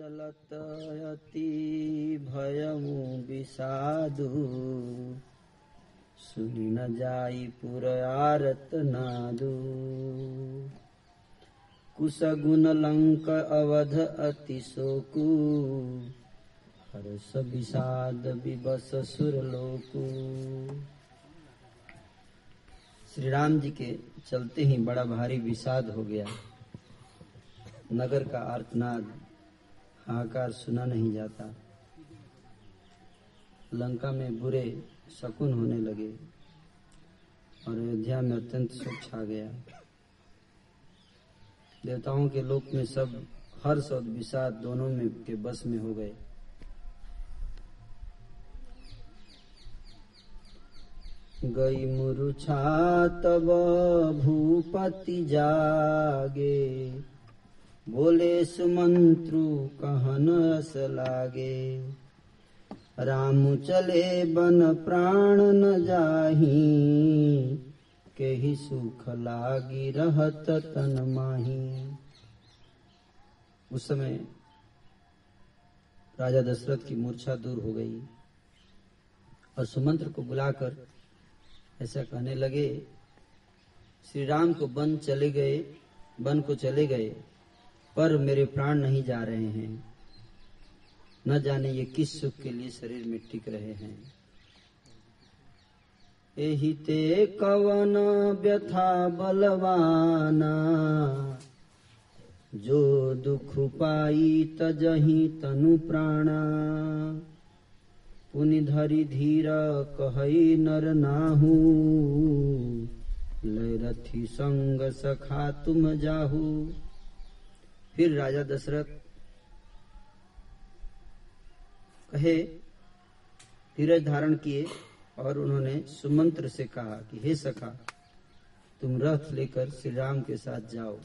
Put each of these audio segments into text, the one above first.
चलत अति भयमु विषादु। सुनि न जाई पुरयारत नादु। कुशगुण लंक अवध अति शोकु। हर्ष विषाद विवश सुरलोकु श्री राम जी के चलते ही बड़ा भारी विषाद हो गया। नगर का आर्तनाद हाहाकार सुना नहीं जाता। लंका में बुरे शकुन होने लगे और अयोध्या में अत्यंत सुख छा गया। देवताओं के लोक में सब हर्ष और विषाद दोनों में के बस में हो गए। गई मुरुछा तब भूपति जागे। बोले, सुमंत्रु कहन अस लागे? राम चले, बन प्राण न जाही। केहि सुख लागी रहत तन माही। उस समय राजा दशरथ की मूर्छा दूर हो गई और सुमंत्र को बुलाकर ऐसा कहने लगे, श्री राम को वन चले गए वन को चले गए। पर मेरे प्राण नहीं जा रहे हैं। न जाने ये किस सुख के लिए शरीर में टिक रहे हैं। ते कवन व्यथा बलवाना, जो दुख पाई तजही तनु प्राणा। पुनि धरि धीर कहई नर नाहू, लय रथी संग सखा तुम जाहू। फिर राजा दशरथ कहे, धीरज धारण किए और उन्होंने सुमंत्र से कहा कि, हे सखा, तुम रथ लेकर श्री राम के साथ जाओ।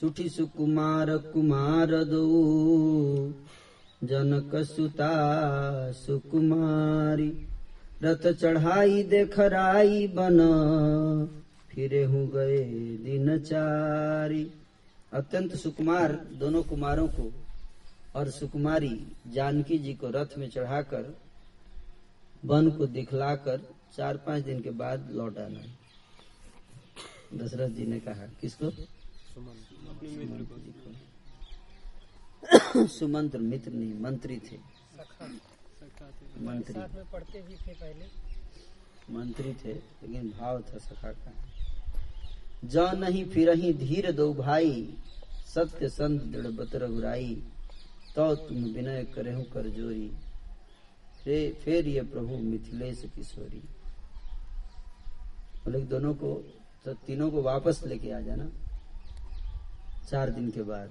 सुठी सुकुमार कुमार दो, जनक सुता सुकुमारी। रथ चढ़ाई देखराई बन फिरे हूँ गए दिन चारी अत्यंत सुकुमार दोनों कुमारों को और सुकुमारी जानकी जी को रथ में चढ़ाकर वन को दिखलाकर चार पाँच दिन के बाद लौट आना। दशरथ जी ने कहा किसको? सुमंत्र मित्र नहीं मंत्री थे। मंत्री। पढ़ते भी थे पहले। मंत्री थे लेकिन भाव था सखा का। ज नहीं फिरही धीर दो भाई, सत्य संत दृढ़ बत रघुराई। तो तुम विनय करहु कर जोरी। फेर ये प्रभु मिथिलेश किशोरी। बोले, दोनों को तो तीनों को वापस लेके आ जाना। चार दिन के बाद।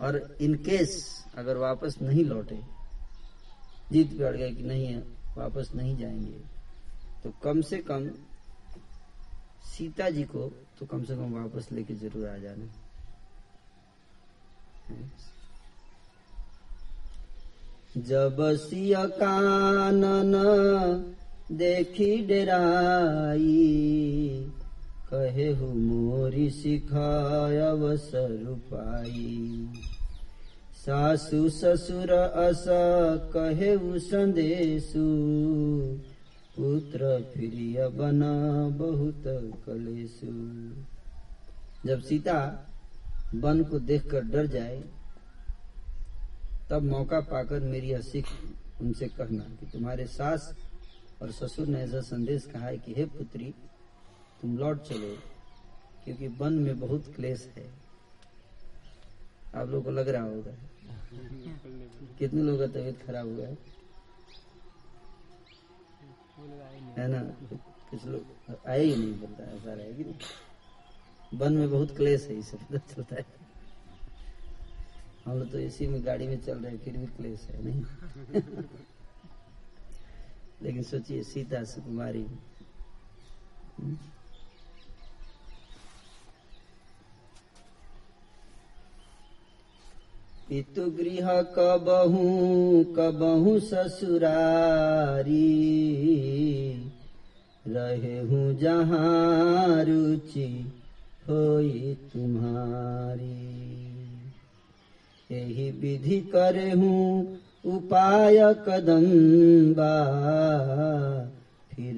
और इन केस अगर वापस नहीं लौटे, जीत पे अड़ गए कि नहीं है वापस नहीं जाएँगे तो कम से कम सीता जी को तो कम से कम वापस लेके ज़रूर आ जाना। जब सिया कानन देखी डराई, कहे हु मोरी सिखाय अवसर पाई। सासु ससुर अस कहे संदेशु पुत्र प्रिय बना बहुत कलेसु जब सीता वन को देखकर डर जाए, तब मौका पाकर मेरी हसी उनसे कहना कि तुम्हारे सास और ससुर ने ऐसा संदेश कहा है कि, हे पुत्री, तुम लौट चलो, क्योंकि वन में बहुत क्लेश है। आप लोगों को लग रहा होगा। कितने लोगों का तबीयत खराब हुआ है? है ना? कुछ लोग आए ही नहीं पता ऐसा रहेगी कि वन में बहुत क्लेश है इसे पता चलता है। हम लोग तो इसी में गाड़ी में चल रहे फिर भी क्लेश है, नहीं? लेकिन सोचिए, सीता सुकुमारी। पितु गृह कबहू कबहू ससुरारी। रहे हूँ जहाँ रुचि होई तुम्हारी। यही विधि करे हूँ उपाय कदम्बा। फिर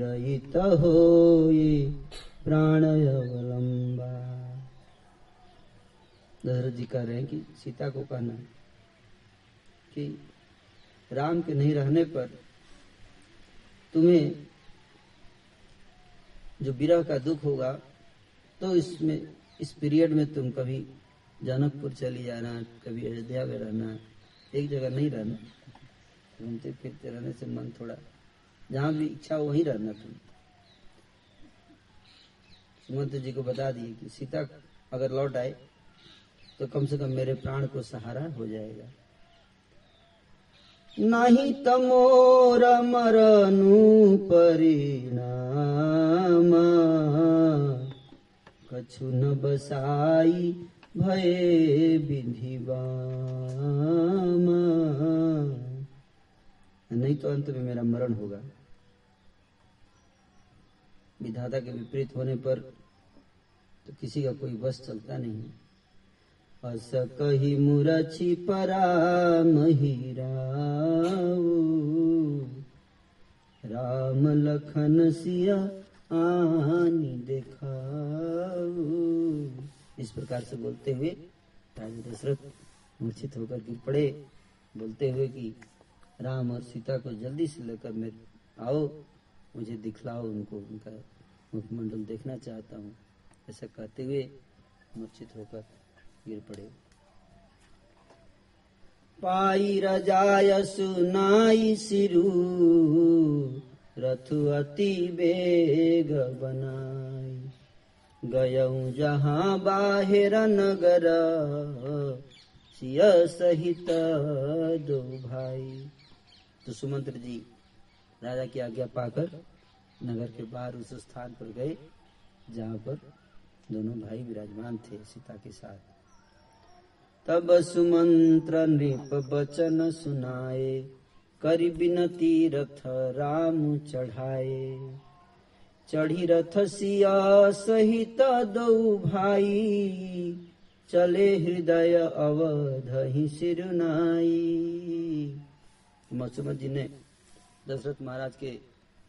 तो होई प्राण अवलंबा दशरथ जी कह रहे हैं कि सीता को कहना कि राम के नहीं रहने पर तुम्हें जो विरह का दुख होगा तो इसमें, इस पीरियड में तुम कभी जनकपुर चली जाना, कभी अयोध्या में रहना, एक जगह नहीं रहना। घूमते फिरते रहने से मन थोड़ा, जहाँ भी इच्छा हो वहीं रहना तुम। सुमंत जी को बता दिए कि सीता अगर लौट आए तो कम से कम मेरे प्राण को सहारा हो जाएगा। नहीं तमोर मरनु परिणाम। कछु न बसाई भये विधिवाम। नहीं तो अंत में मेरा मरण होगा। विधाता के विपरीत होने पर तो किसी का कोई बस चलता नहीं। अस कही मुरछी परा राम लखन सिया आनी देखा इस प्रकार से बोलते हुए राजा दशरथ मूर्छित होकर गिर पड़े। बोलते हुए कि राम और सीता को जल्दी से लेकर मैं आओ, मुझे दिखलाओ, उनको उनका मुखमंडल देखना चाहता हूँ। ऐसा कहते हुए मूर्छित होकर गिर पड़े पाई रजाय सुनाई सिरु, रथु अति बेग बनाई। गयऊ जहाँ बाहिर नगर सहित दो भाई। तो सुमंत्र जी, राजा की आज्ञा पाकर नगर के बाहर उस स्थान पर गए, जहाँ पर दोनों भाई विराजमान थे सीता के साथ। तब सुमंत्र नृप बचन सुनाए, करी बिनती रथ राम चढ़ाए। चढ़ी रथ सिया सहित दो भाई, चले हृदय अवध ही सिरुनाई मसुमत जी ने दशरथ महाराज के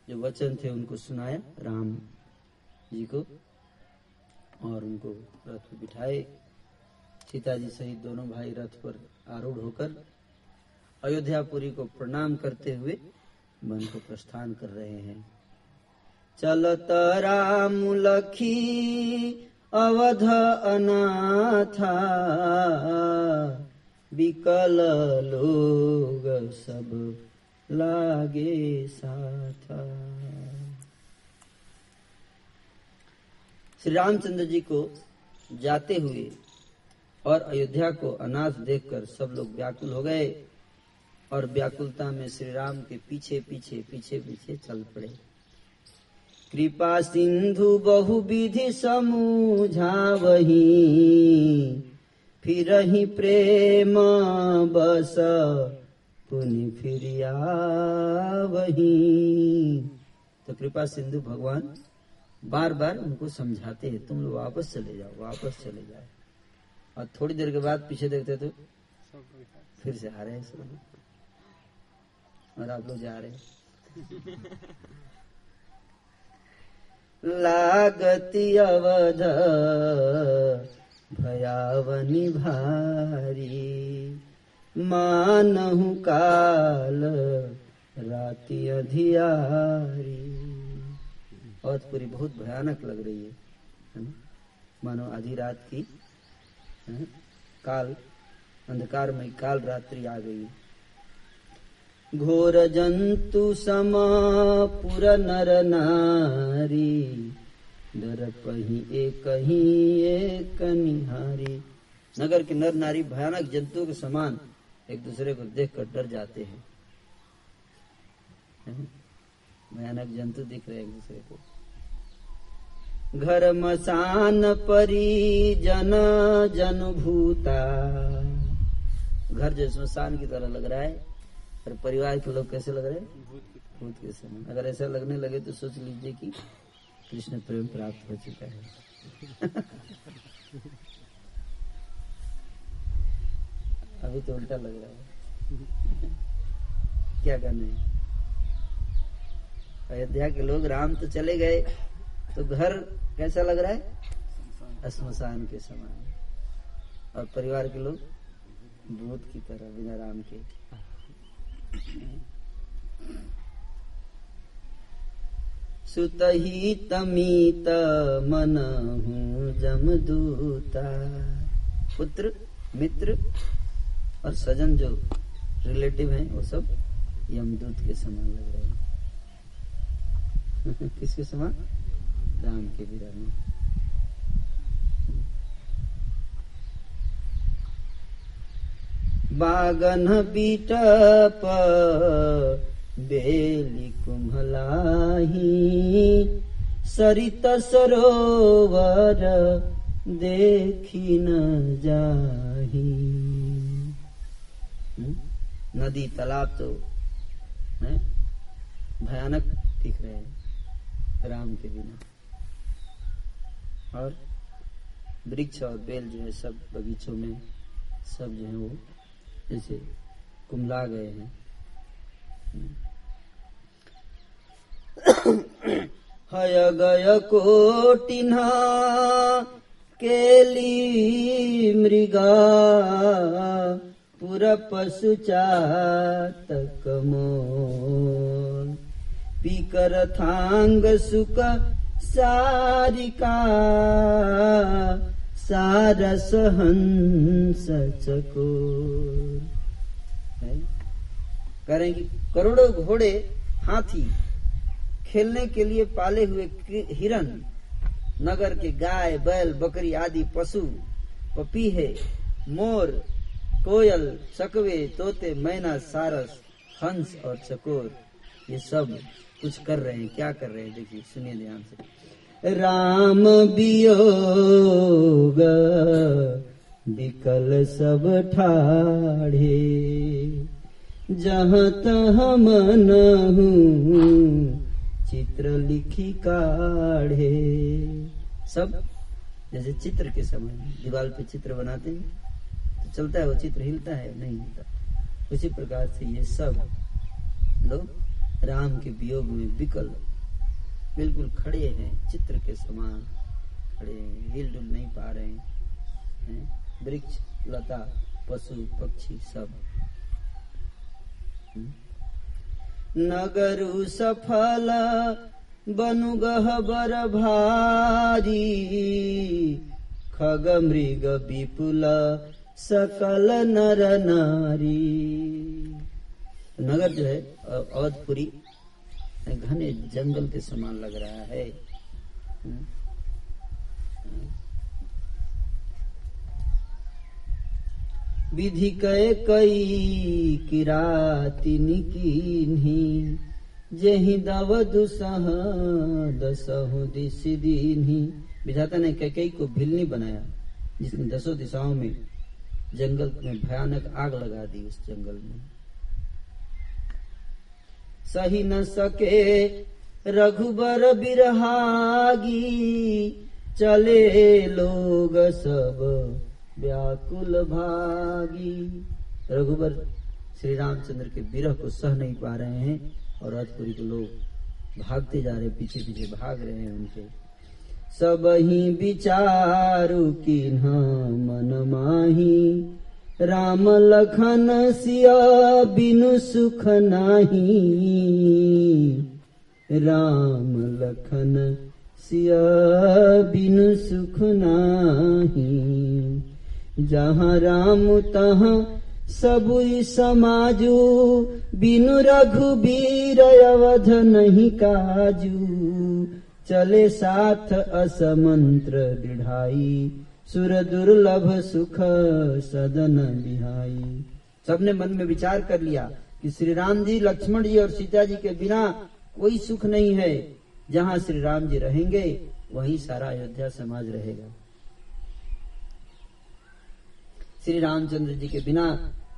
जो वचन थे, उनको सुनाया राम जी को, और उनको रथ बिठाए। सीता जी सहित दोनों भाई रथ पर आरूढ़ होकर अयोध्यापुरी को प्रणाम करते हुए मन को प्रस्थान कर रहे हैं। चलत राम लखी अवध अनाथा, विकल लोग सब लागे साथा। श्री रामचंद्र जी को जाते हुए और अयोध्या को अनाथ देखकर सब लोग व्याकुल हो गए और व्याकुलता में श्री राम के पीछे पीछे पीछे पीछे चल पड़े। कृपा सिंधु बहु विधि समूझा वही फिर ही प्रेम बस, पुनि फिर वही तो कृपा सिंधु भगवान बार बार उनको समझाते हैं, तुम लोग वापस चले जाओ, वापस चले जाओ। और थोड़ी देर के बाद पीछे देखते तो फिर से आ रहे हैं सब और आप लोग जा रहे हैं। लागती अवध भयावनी भारी मानहु काल राति अधियारी। अवधपुरी बहुत भयानक लग रही है मानो आधी रात की? काल अंधकार में काल रात्रि आ गई। घोर जंतु समा पुर नर नारी डर कहीं एक ही एक निहारी। नगर के नर नारी भयानक जंतुओं के समान एक दूसरे को देखकर डर जाते हैं। है? भयानक जंतु दिख रहे हैं एक दूसरे को। घर मसान परी जन जन भूता। घर जो शमशान की तरह लग रहा है। पर परिवार के लोग कैसे लग रहे हैं? भूत के समय अगर ऐसा लगने लगे तो सोच लीजिए कि कृष्ण प्रेम प्राप्त हो चुका है। अभी तो उल्टा लग रहा है। क्या करने अयोध्या के लोग राम तो चले गए तो घर कैसा लग रहा है? शमशान के समान। और परिवार के लोग? भूत की तरह, बिना राम के। सुतही तमीत मन हूँ जमदूता पुत्र, मित्र और सजन जो रिलेटिव हैं, वो सब यमदूत के समान लग रहे हैं। किसके समान? राम के विरह में बागन बीटप बेली कुम्हलाही, सरित सरोवर देखी न जाही। हम्म? नदी तालाब तो भयानक दिख रहे हैं, राम के बिना। और वृक्ष और बेल जो है सब बगीचों में सब जो है वो जैसे कुमला गए हैं। हय गय कोटिन्हा केली मृगा पुर पशु चातक मोल। पीकर थांग सुक सारिका, सारस हंस चकोर है? करें कि करोड़ों घोड़े हाथी खेलने के लिए पाले हुए हिरन, नगर के गाय, बैल, बकरी आदि पशु पपीहे मोर, कोयल चकवे तोते, मैना, सारस, हंस और चकोर, ये सब कुछ कर रहे हैं, क्या कर रहे हैं? देखिए, सुनिए ध्यान से। राम वियोग विकल सब ठाढ़े, जहाँ तहाँ मन चित्र लिखी काढ़े। सब, जैसे चित्र के समय दीवार पे चित्र बनाते हैं तो चलता है, वो चित्र हिलता है, नहीं हिलता। उसी प्रकार से ये सब लोग राम के वियोग में विकल, बिल्कुल खड़े हैं, चित्र के समान खड़े हिल डुल नहीं पा रहे हैं वृक्ष, लता, पशु, पक्षी, सब। नगरु सफल, बनु गहबर भारी, खग मृग विपुल सकल नर नारी। नगर जो है अवधपुरी घने जंगल के समान लग रहा है। विधि कय कई किराती निकीन्ही, जेहि दव दुसह दसहु दिश दीन्ही विधाता ने कैकई को भिलनी बनाया, जिसने दसों दिशाओं में जंगल में भयानक आग लगा दी उस जंगल में। सही न सके। रघुबर बिरहागी, चले लोग सब व्याकुल भागी। रघुबर श्री रामचंद्र के विरह को सह नहीं पा रहे हैं और अजपुरी के लोग भागते जा रहे पीछे पीछे भाग रहे हैं उनके। सब ही विचारु किन्ह मन माही। राम लखन सिया बिनु सुख नाही। राम लखन सिया बिनु सुख नाही। जहाँ राम तहाँ सबुई समाजू बिनु रघुबीर अवध नहीं काजू। चले साथ असमंत्र दृढ़ाई सुर दुर्लभ सुख सदन बिहाई सबने मन में विचार कर लिया कि श्री राम जी, लक्ष्मण जी और सीता जी के बिना कोई सुख नहीं है। जहाँ श्री राम जी रहेंगे, वहीं सारा अयोध्या समाज रहेगा। श्री रामचंद्र जी के बिना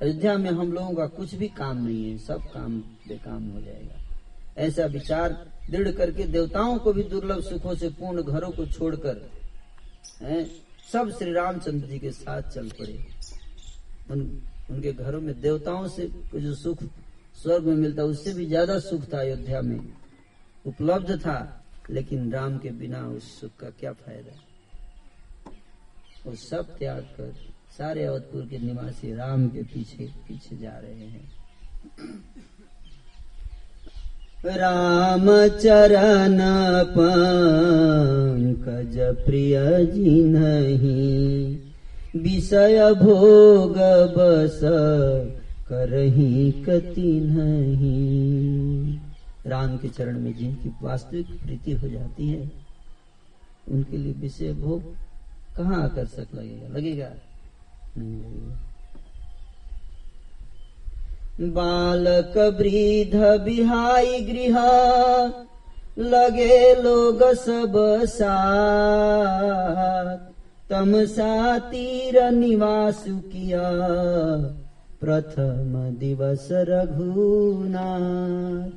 अयोध्या में हम लोगों का कुछ भी काम नहीं है। सब काम बेकाम हो जाएगा। ऐसा विचार दृढ़ करके देवताओं को भी दुर्लभ सुखों से पूर्ण घरों को छोड़कर सब श्री रामचंद्र जी के साथ चल पड़े। उन, उनके घरों में देवताओं से जो सुख स्वर्ग में मिलता, उससे भी ज़्यादा सुख था अयोध्या में। उपलब्ध था, लेकिन राम के बिना उस सुख का क्या फ़ायदा? वो सब त्याग कर सारे अवधपुर के निवासी राम के पीछे पीछे जा रहे हैं। राम चरण पंकज प्रिय जी नहीं। विषय भोग बस करही कति नहीं। राम के चरण में जिनकी वास्तविक प्रीति हो जाती है, उनके लिए विषय भोग कहाँ आकर्षक लगेगा? लगेगा? नहीं लगेगा। बालक वृद्ध बिहाई गृह, लगे लोग सब साथ। तमसा तीर निवास किया, प्रथम दिवस रघुनाथ।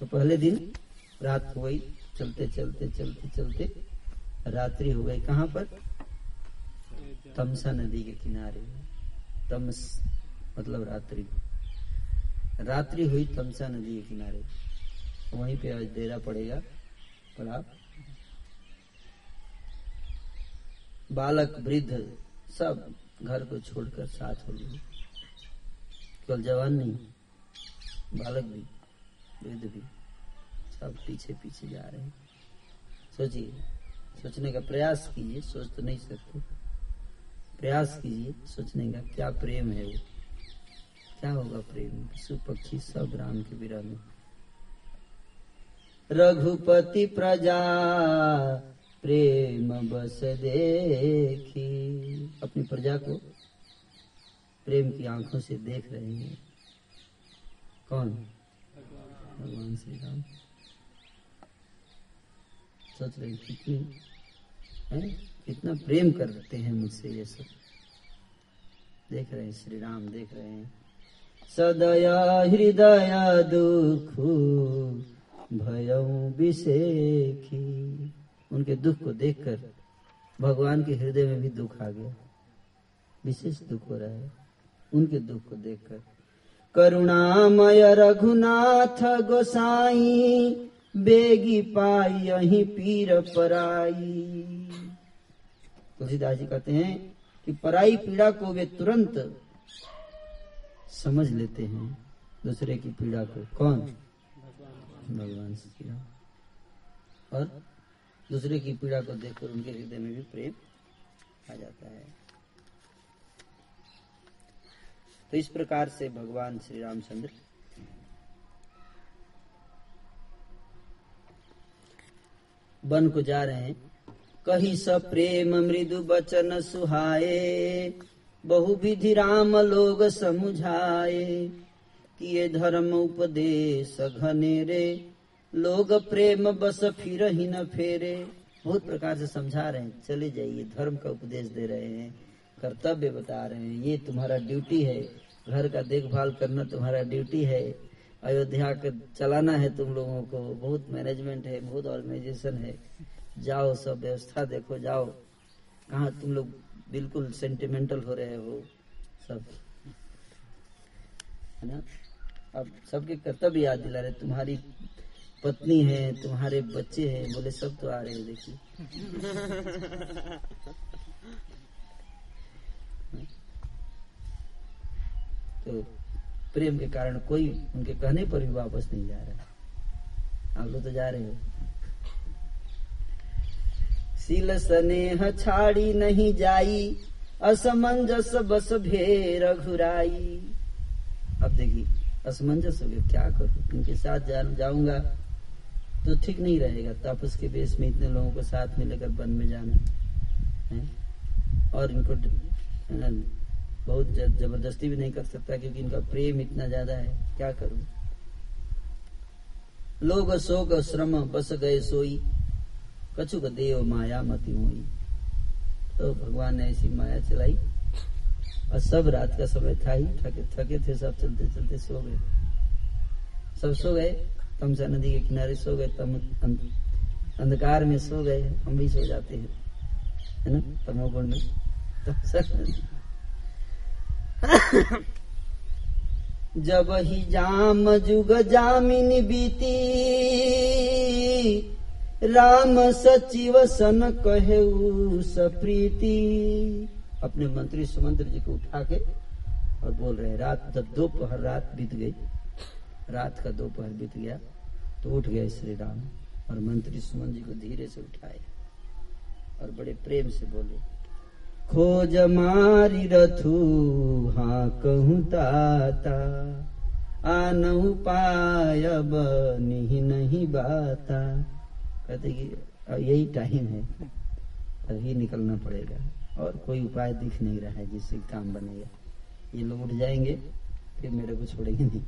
तो पहले दिन रात हो गई, चलते चलते चलते चलते। रात्रि हो गई कहाँ पर? तमसा नदी के किनारे। तमस मतलब रात्रि। रात्रि हुई तमसा नदी के किनारे। वहीं पे आज डेरा पड़ेगा। पर आप बालक, वृद्ध, सब घर को छोड़कर साथ हो गए। केवल जवान नहीं, बालक भी, वृद्ध भी, सब पीछे पीछे जा रहे हैं। सोचिए, सोचने का प्रयास कीजिए, सोच तो नहीं सकते। प्रयास कीजिए, सोचने का क्या प्रेम है वो। क्या होगा प्रेम पशु पक्षी सब राम के विरह में रघुपति प्रजा, प्रेम बस देखी। अपनी प्रजा को प्रेम की आँखों से देख रहे हैं। कौन? भगवान श्री राम सोच रहे कितनी, है? कितना प्रेम करते हैं मुझसे ये सब। देख रहे हैं श्री राम देख रहे हैं। सदया हृदय दुख, भय विषेखी उनके दुख को देखकर भगवान के हृदय में भी दुख आ गया। विशेष दुख हो रहा है। उनके दुख को देखकर करुणामय रघुनाथ गोसाई, बेगी पाई यही पीर पराई। तुलसीदास जी कहते हैं कि पराई पीड़ा को वे तुरंत समझ लेते हैं दूसरे की पीड़ा को। कौन? भगवान श्री राम और दूसरे की पीड़ा को देखकर उनके हृदय में भी प्रेम आ जाता है। तो इस प्रकार से भगवान श्री रामचंद्र वन को जा रहे हैं। कही स प्रेम मृदु बचन सुहाए। बहु विधि राम लोग समुझाए, किए धर्म उपदेश घनेरे। लोग प्रेम बस फिर ही न फेरे। बहुत प्रकार से समझा रहे हैं, चले जाइए, धर्म का उपदेश दे रहे हैं, कर्तव्य बता रहे हैं, ये तुम्हारा ड्यूटी है। घर का देखभाल करना तुम्हारा ड्यूटी है। अयोध्या का चलाना है तुम लोगों को, बहुत मैनेजमेंट है, बहुत ऑर्गेनाइजेशन है। जाओ, सब व्यवस्था देखो, जाओ। कहा तुम लोग बिल्कुल सेंटिमेंटल हो रहे हो, सब। है ना? अब सबके कर्तव्य याद दिला रहे तुम्हारी पत्नी है, तुम्हारे बच्चे हैं, बोले सब तो आ रहे हैं, देखिए। तो प्रेम के कारण कोई उनके कहने पर भी वापस नहीं जा रहा। आप लोग तो जा रहे हो। सील स्नेह छाड़ी नहीं जाई, असमंजस बस भेर घुराई। अब देखिए, असमंजस हो गया, क्या करूँ? इनके साथ जाऊँगा तो ठीक नहीं रहेगा। तापस के बेस में इतने लोगों को साथ में लेकर वन में जाना है। और इनको बहुत ज़बरदस्ती भी नहीं कर सकता क्योंकि इनका प्रेम इतना ज़्यादा है। क्या करूँ? लोग शोक श्रम बस गए सोई। कछुक देव माया मति हुई तो भगवान ने ऐसी माया चलाई और सब रात का समय था ही थके थके थे सब चलते चलते सो गए सब सो गए तमसा नदी के किनारे सो गए तम अंधकार में सो गए हम भी सो जाते हैं है ना तमोगुण में जब ही जाम जुग जामिनी बीती राम सचिव सन कहे सप्रीति। अपने मंत्री सुमंत्र जी को उठा के और बोल रहे, रात जब दोपहर रात बीत गई। रात का दोपहर बीत गया तो उठ गए श्री राम और मंत्री सुमन जी को धीरे से उठाए और बड़े प्रेम से बोले, खोज मारी रथु हाँ कहूँ ताता। आनहु पायब, नहीं नहीं बाता। कहते कि यही टाइम है अभी निकलना पड़ेगा और कोई उपाय दिख नहीं रहा है जिससे काम बनेगा। ये लोग उठ जाएँगे, फिर मेरे को छोड़ेंगे नहीं।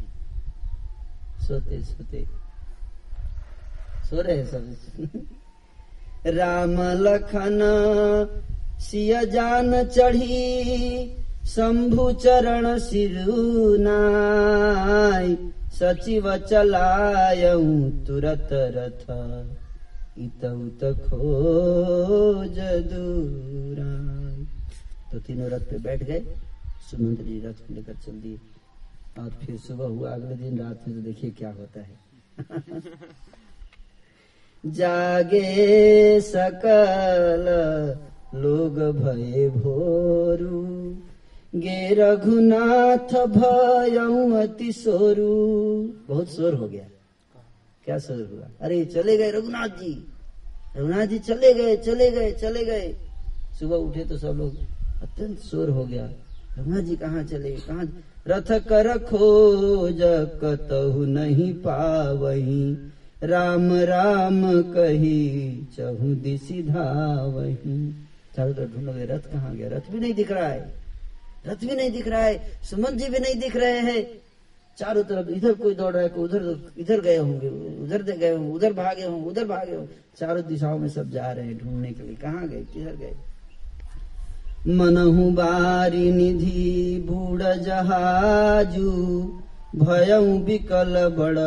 सोते सोते। सो रहे सब। राम लखन, सिय जान चढ़ी, शंभु चरण सिरुनाय सचिव चलायऊ तुरत रथ। इतउत खोज दूराय तो तीनों रथ पे बैठ गए। सुमंत्र जी रथ लेकर चल दिए। और फिर सुबह हुआ। अगले दिन रात में तो देखिए क्या होता है। जागे सकल लोग भय भोरू। गे रघुनाथ भयऊ अति सोरू। बहुत शोर हो गया। क्या शोर हुआ अरे, चले गए रघुनाथ जी। रघुनाथ जी चले गए चले गए चले गए। सुबह उठे तो सब लोग अत्यंत शोर हो गया। रघुनाथ जी कहाँ चले? कहाँ? रथ कर खोज कतहु नहीं पावही। राम राम कही, चहु दिशी धावही। चारों तरफ़ ढूंढ गए, रथ कहाँ गया? रथ भी नहीं दिख रहा है। रथ भी नहीं दिख रहा है। सुमन जी भी नहीं दिख रहे हैं। चारों तरफ़ इधर कोई दौड़ रहा है, कोई उधर, इधर गए होंगे उधर गए होंगे उधर भागे होंगे उधर भागे होंगे चारों दिशाओं में सब जा रहे हैं ढूँढने के लिए। कहाँ गए? किधर गए? मनहु बारी निधि, बूढ़ जहाजू भयऊ विकल बड़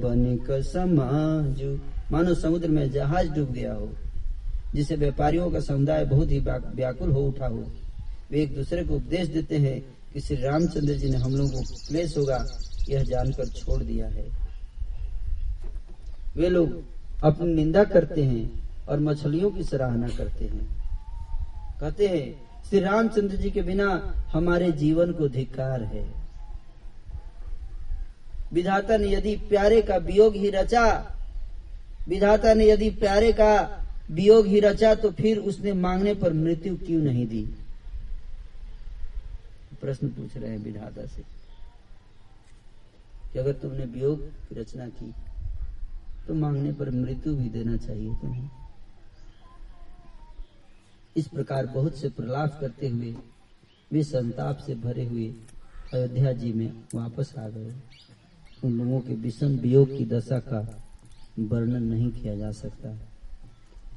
बनिक समाजू। मानो समुद्र में जहाज़ डूब गया हो, जिसे व्यापारियों का समुदाय बहुत ही व्याकुल हो उठा हो। वे एक दूसरे को उपदेश देते हैं कि श्री रामचंद्र जी ने हम लोगों को क्लेश होगा, यह जानकर छोड़ दिया है। वे लोग अपनी निंदा करते हैं और मछलियों की सराहना करते हैं। कहते हैं, श्री रामचंद्र जी के बिना हमारे जीवन को धिकार है। विधाता ने यदि प्यारे का वियोग ही रचा, विधाता ने यदि प्यारे का वियोग ही रचा तो फिर उसने मांगने पर मृत्यु क्यों नहीं दी? प्रश्न पूछ रहे हैं विधाता से कि अगर तुमने वियोग की रचना की तो मांगने पर मृत्यु भी देना चाहिए तुम्हें। इस प्रकार बहुत से प्रलाप करते हुए, वे संताप से भरे हुए अयोध्या जी में वापस आ गए। उन लोगों के विषम वियोग की दशा का वर्णन नहीं किया जा सकता।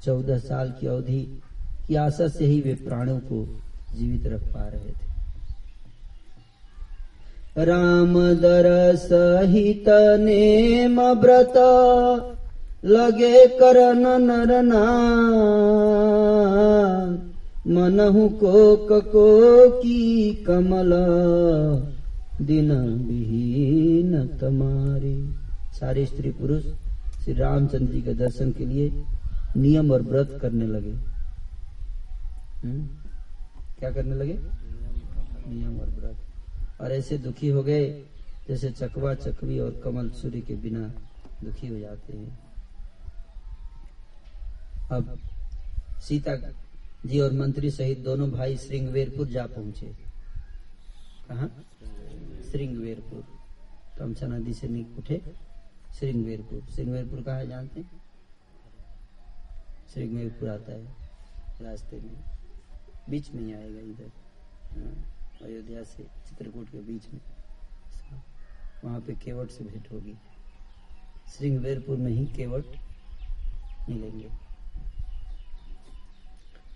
चौदह साल की अवधि की आशा से ही वे प्राणों को जीवित रख पा रहे थे। राम सहित नेम व्रत लगे करन नरना मनहु को कको की कमल, दिन विहीन तमारी। सारे स्त्री पुरुष श्री रामचंद्र जी के दर्शन के लिए नियम और व्रत करने लगे। हुँ? क्या करने लगे? नियम और व्रत। और ऐसे दुखी हो गए जैसे चकवा चकवी और कमल सूर्य के बिना दुखी हो जाते हैं। अब सीता जी और मंत्री सहित दोनों भाई श्रृंगवेरपुर जा पहुँचे। कहा? श्रृंगवेरपुर। तमसा नदी से निक उठे श्रृंगवेरपुर। श्रृंगवेरपुर कहा है जानते हैं? श्रृंगवेरपुर आता है रास्ते में। बीच में ही आएगा इधर। अयोध्या से चित्रकूट के बीच में। वहाँ पे केवट से भेंट होगी। श्रृंगवेरपुर में ही केवट मिलेंगे।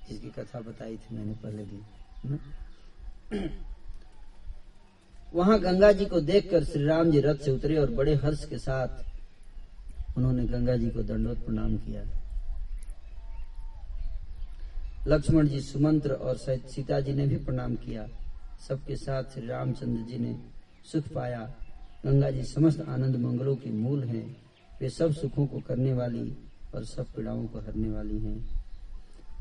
जिसकी कथा बताई थी मैंने पहले दिन वहाँ गंगा जी को देखकर श्री राम जी रथ से उतरे और बड़े हर्ष के साथ उन्होंने गंगा जी को दंडवत प्रणाम किया। लक्ष्मण जी सुमंत्र और सीता जी ने भी प्रणाम किया। सबके साथ श्री रामचंद्र जी ने सुख पाया। गंगा जी समस्त आनंद मंगलों के मूल हैं। वे सब सुखों को करने वाली और सब पीड़ाओं को हरने वाली हैं।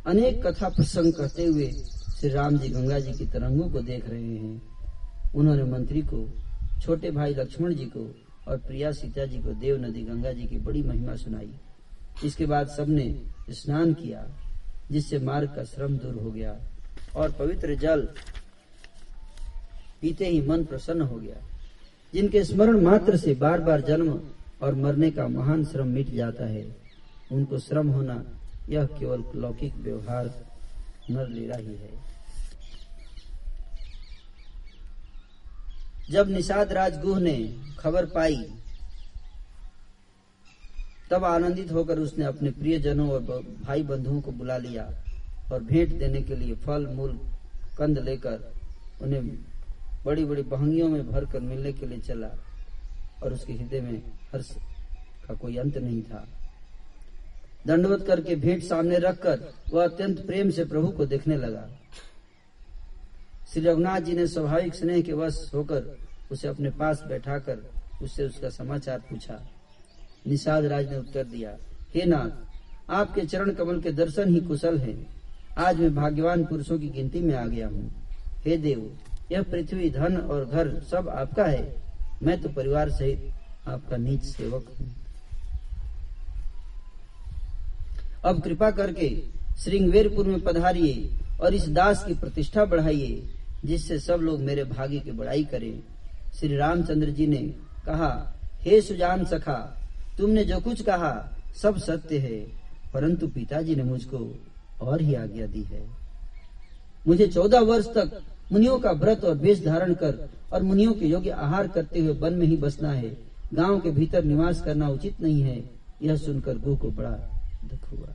अनेक कथा प्रसंग कहते हुए श्री राम जी गंगा जी की तरंगों को देख रहे हैं। उन्होंने मंत्री को, छोटे भाई लक्ष्मण जी को और प्रिया सीता जी को देव नदी गंगा जी की बड़ी महिमा सुनाई। इसके बाद सबने स्नान किया, जिससे मार्ग का श्रम दूर हो गया और पवित्र जल पीते ही मन प्रसन्न हो गया। जिनके स्मरण मात्र से बार बार जन्म और मरने का महान श्रम मिट जाता है, उनको श्रम होना यह केवल लौकिक व्यवहार नर लीला ही। है जब निषाद राजगुह ने खबर पाई, तब आनंदित होकर उसने अपने प्रियजनों और भाई बंधुओं को बुला लिया और भेंट देने के लिए फल, मूल, कंद लेकर उन्हें बड़ी बड़ी बहंगियों में भर कर मिलने के लिए चला और उसके हृदय में हर्ष का कोई अंत नहीं था। दंडवत करके भेंट सामने रखकर वह अत्यंत प्रेम से प्रभु को देखने लगा। श्री रघुनाथ जी ने स्वाभाविक स्नेह के वश होकर उसे अपने पास बैठाकर उससे उसका समाचार पूछा। निषाद राज ने उत्तर दिया, हे नाथ, आपके चरण कमल के दर्शन ही कुशल हैं। आज मैं भाग्यवान पुरुषों की गिनती में आ गया हूँ। हे देव यह पृथ्वी, धन और घर सब आपका है। मैं तो परिवार सहित आपका नीच सेवक हूँ। अब कृपा करके श्रृंगवेरपुर में पधारिए और इस दास की प्रतिष्ठा बढ़ाइए, जिससे सब लोग मेरे भाग्य की बड़ाई करें। श्री रामचंद्र जी ने कहा, हे सुजान सखा, तुमने जो कुछ कहा, सब सत्य है, परंतु पिताजी ने मुझको और ही आज्ञा दी है। मुझे चौदह वर्ष तक मुनियों का व्रत और वेश धारण कर और मुनियों के योग्य आहार करते हुए वन में ही बसना है। गाँव के भीतर निवास करना उचित नहीं है। यह सुनकर गुह को बड़ा दुख हुआ।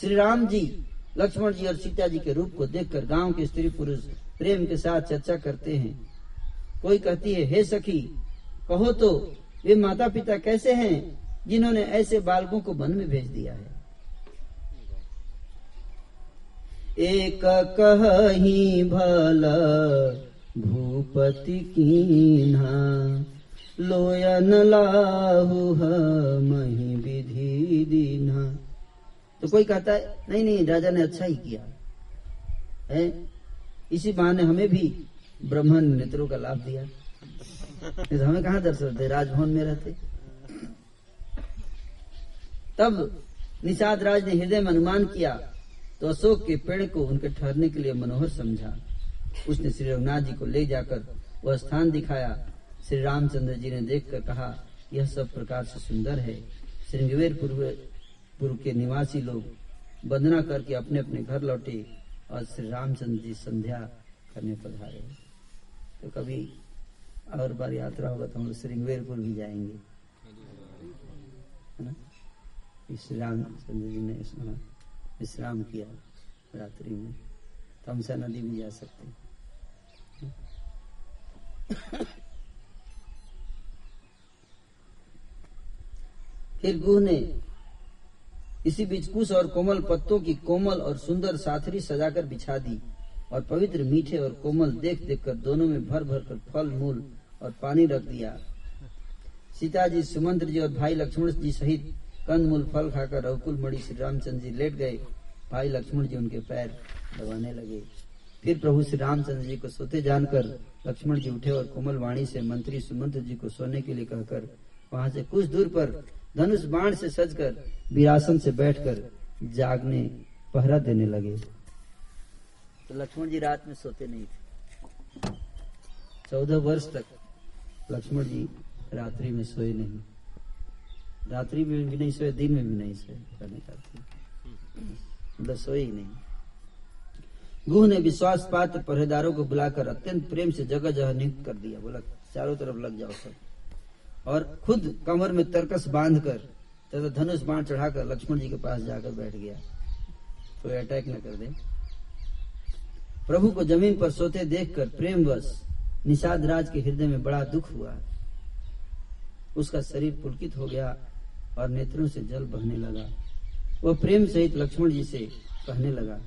श्री राम जी, लक्ष्मण जी और सीता जी के रूप को देखकर गाँव के स्त्री पुरुष प्रेम के साथ चर्चा करते हैं। कोई कहती है, हे सखी, कहो तो वे माता पिता कैसे हैं जिन्होंने ऐसे बालकों को वन में भेज दिया है? एक कही भल भूपति की लोयन लाहु मही विधि दीना तो कोई कहता है, नहीं नहीं, राजा ने अच्छा ही किया। है? इसी बहाने हमें भी ब्राह्मण नेत्रों का लाभ दिया। तो हमें कहा दर्शन थे राजभवन में रहते। तब निषाद राज ने हृदय में अनुमान किया तो अशोक के पेड़ को उनके ठहरने के लिए मनोहर समझा। उसने श्री रघुनाथ जी को ले जाकर वह स्थान दिखाया। श्री रामचंद्र जी ने देखकर कहा, यह सब प्रकार से सुंदर है। श्रृंगवेर पूर्व के निवासी लोग वंदना करके अपने अपने घर लौटे और श्री रामचंद्र जी संध्या करने पधारे। तो कभी और बार यात्रा होगा तो हम लोग श्रृंगवेरपुर भी जाएँगे। है ना? श्री रामचंद्र जी ने विश्राम किया रात्रि में। तमसा नदी भी जा सकते फिर गुह ने इसी बीच कुश और कोमल पत्तों की कोमल और सुंदर साथरी सजाकर बिछा दी और पवित्र मीठे और कोमल देख देख कर दोनों में भर भर कर फल, मूल और पानी रख दिया। सीता जी सुमंत्र जी और भाई लक्ष्मण जी सहित कंद मूल फल खाकर रघुकुल मणि श्री रामचंद्र जी लेट गए। भाई लक्ष्मण जी उनके पैर दबाने लगे। फिर प्रभु श्री रामचंद्र जी को सोते जानकर लक्ष्मण जी उठे और कोमल वाणी से मंत्री सुमंत्र जी को सोने के लिए कहकर वहाँ से कुछ दूर पर धनुष बाण से सजकर विरासन से बैठकर जागने, पहरा देने लगे। तो लक्ष्मण जी रात में सोते नहीं थे। चौदह वर्ष तक लक्ष्मण जी रात्रि में सोए नहीं। रात्रि में भी नहीं, सोए दिन में भी नहीं सोए, करने का मतलब सोए ही नहीं। गुह ने विश्वास पात्र पहरेदारों को बुलाकर अत्यंत प्रेम से जगह जगह नियुक्त कर दिया। बोला, चारों तरफ़ लग जाओ सब। और खुद कमर में तरकस बांधकर तथा धनुष बाण चढ़ाकर लक्ष्मण जी के पास जाकर बैठ गया। तो अटैक न कर दे। प्रभु को ज़मीन पर सोते देखकर प्रेमवश निषाद राज के हृदय में बड़ा दुख हुआ। उसका शरीर पुलकित हो गया। और नेत्रों से जल बहने लगा। वह प्रेम सहित लक्ष्मण जी से कहने लगा,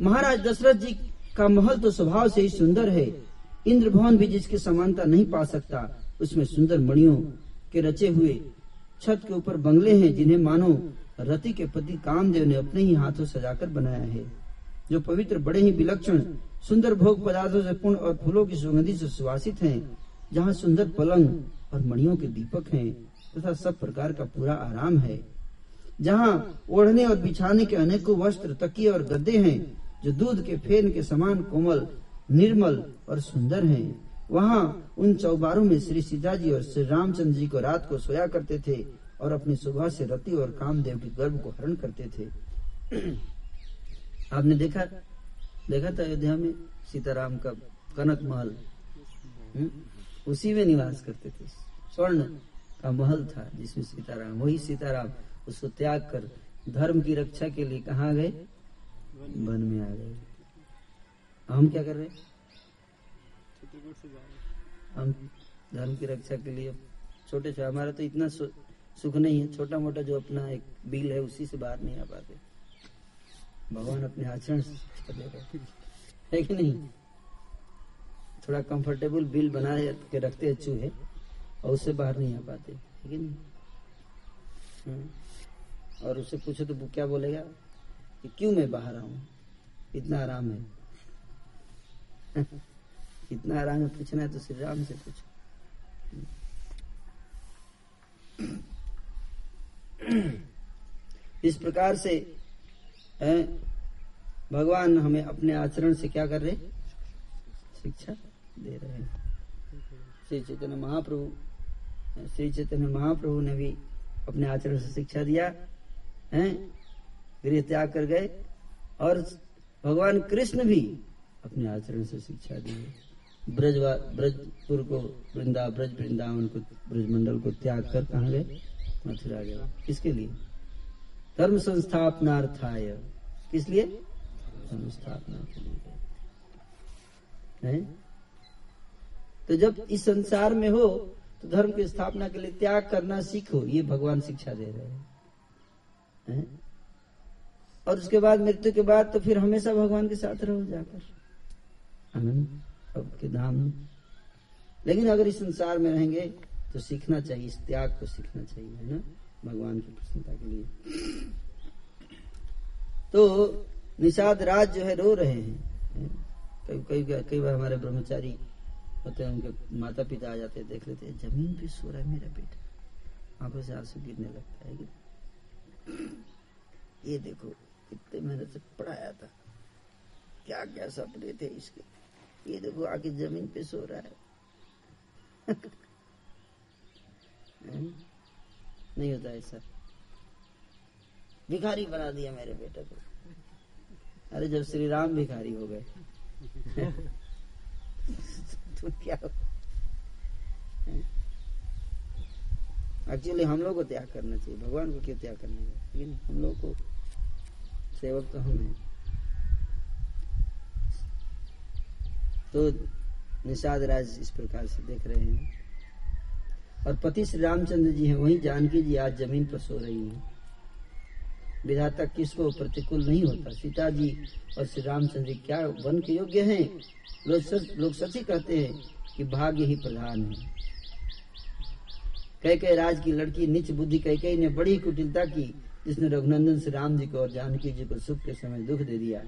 महाराज, दशरथ जी का महल तो स्वभाव से ही सुंदर है। इंद्र भवन भी जिसकी समानता नहीं पा सकता, उसमें सुंदर मणियों के रचे हुए छत के ऊपर बंगले हैं, जिन्हें मानो रति के पति कामदेव ने अपने ही हाथों सजाकर बनाया है। जो पवित्र बड़े ही विलक्षण सुंदर भोग पदार्थों से पूर्ण और फूलों की सुगंधि से सुवासित हैं, जहाँ सुंदर पलंग और मणियों के दीपक हैं। तथा सब प्रकार का पूरा आराम है। जहाँ ओढ़ने और बिछाने के अनेकों वस्त्र, तकिए और गद्दे हैं, जो दूध के फेन के समान कोमल, निर्मल और सुंदर हैं। वहाँ उन चौबारों में श्री सीता जी और श्री रामचंद्र जी को रात को सोया करते थे और अपनी सुबह से रति और कामदेव के गर्भ को हरण करते थे। आपने देखा? देखा था अयोध्या में? सीताराम का कनक महल हुँ? उसी में निवास करते थे। स्वर्ण। का महल था, जिसमें सीताराम, वही सीताराम, उसको त्याग कर धर्म की रक्षा के लिए कहा गए? वन में आ गए। हम क्या कर रहे हम धर्म की रक्षा के लिए, छोटे छोटे हमारा तो इतना सुख नहीं है छोटा मोटा जो अपना एक बिल है, उसी से बाहर नहीं आ पाते। भगवान अपने आचरण है कि नहीं? थोड़ा कंफर्टेबल बिल बना के रखते हैं। चूहे और उससे बाहर नहीं आ पाते। है नहीं हम्म। और उससे पूछो तो क्या बोलेगा कि क्यों मैं बाहर आऊँ? इतना आराम है। इतना आराम है पूछना है तो श्री राम से पूछो। इस प्रकार से है, भगवान हमें अपने आचरण से क्या कर रहे शिक्षा दे रहे हैं। श्री चैतन्य महाप्रभु श्री चैतन्य महाप्रभु ने भी अपने आचरण से शिक्षा दिया, है? गृह त्याग कर गए और भगवान कृष्ण भी अपने आचरण से शिक्षा दी ब्रज ब्रजपुर को वृंदा, ब्रज वृंदावन को, ब्रजमंडल को त्याग कर कहा गए? मथुरा गया किसके लिए? धर्म संस्थापनार्थाय। किस लिए? धर्म स्थापना के लिए। तो जब इस संसार में हो तो धर्म की स्थापना के लिए त्याग करना सीखो, ये भगवान शिक्षा दे रहे हैं? और उसके बाद मृत्यु के बाद तो फिर हमेशा भगवान के साथ रहो जाकर। आनंद के धाम। लेकिन अगर इस संसार में रहेंगे तो सीखना चाहिए, इस त्याग को सीखना चाहिए, है ना? भगवान की प्रसन्नता के लिए। तो निषाद राज जो है, रो रहे हैं? कई कई कई बार हमारे ब्रह्मचारी होते हैं, उनके माता पिता आ जाते देख लेते हैं, ज़मीन पे सो रहा है मेरा बेटा। आँखों से आँसू गिरने लगता है कि ये देखो, कितने मेहनत से पढ़ाया था। क्या क्या सपने थे इसके। ये देखो आके ज़मीन पे सो रहा है। नहीं होता ऐसा। भिखारी बना दिया मेरे बेटे को। अरे जब श्री राम भिखारी हो गए। तो क्या हो एक्चुअली हम लोग को त्याग करना चाहिए। भगवान को क्यों त्याग करना चाहिए? लेकिन हम लोग को सेवक तो हम हैं। तो निषाद राज इस प्रकार से देख रहे हैं। और पति श्री रामचंद्र जी हैं, वहीं जानकी जी आज ज़मीन पर सो रही हैं। विधाता किसको प्रतिकूल नहीं होता? सीता जी और श्री रामचंद्र जी क्या वन के योग्य हैं? लोग सच लोग सच ही कहते हैं कि भाग्य ही प्रधान है। कई राज की लड़की निच बुद्धि कई ने बड़ी कुटिलता की, जिसने रघुनंदन श्री राम जी को और जानकी जी को सुख के समय दुख दे दिया।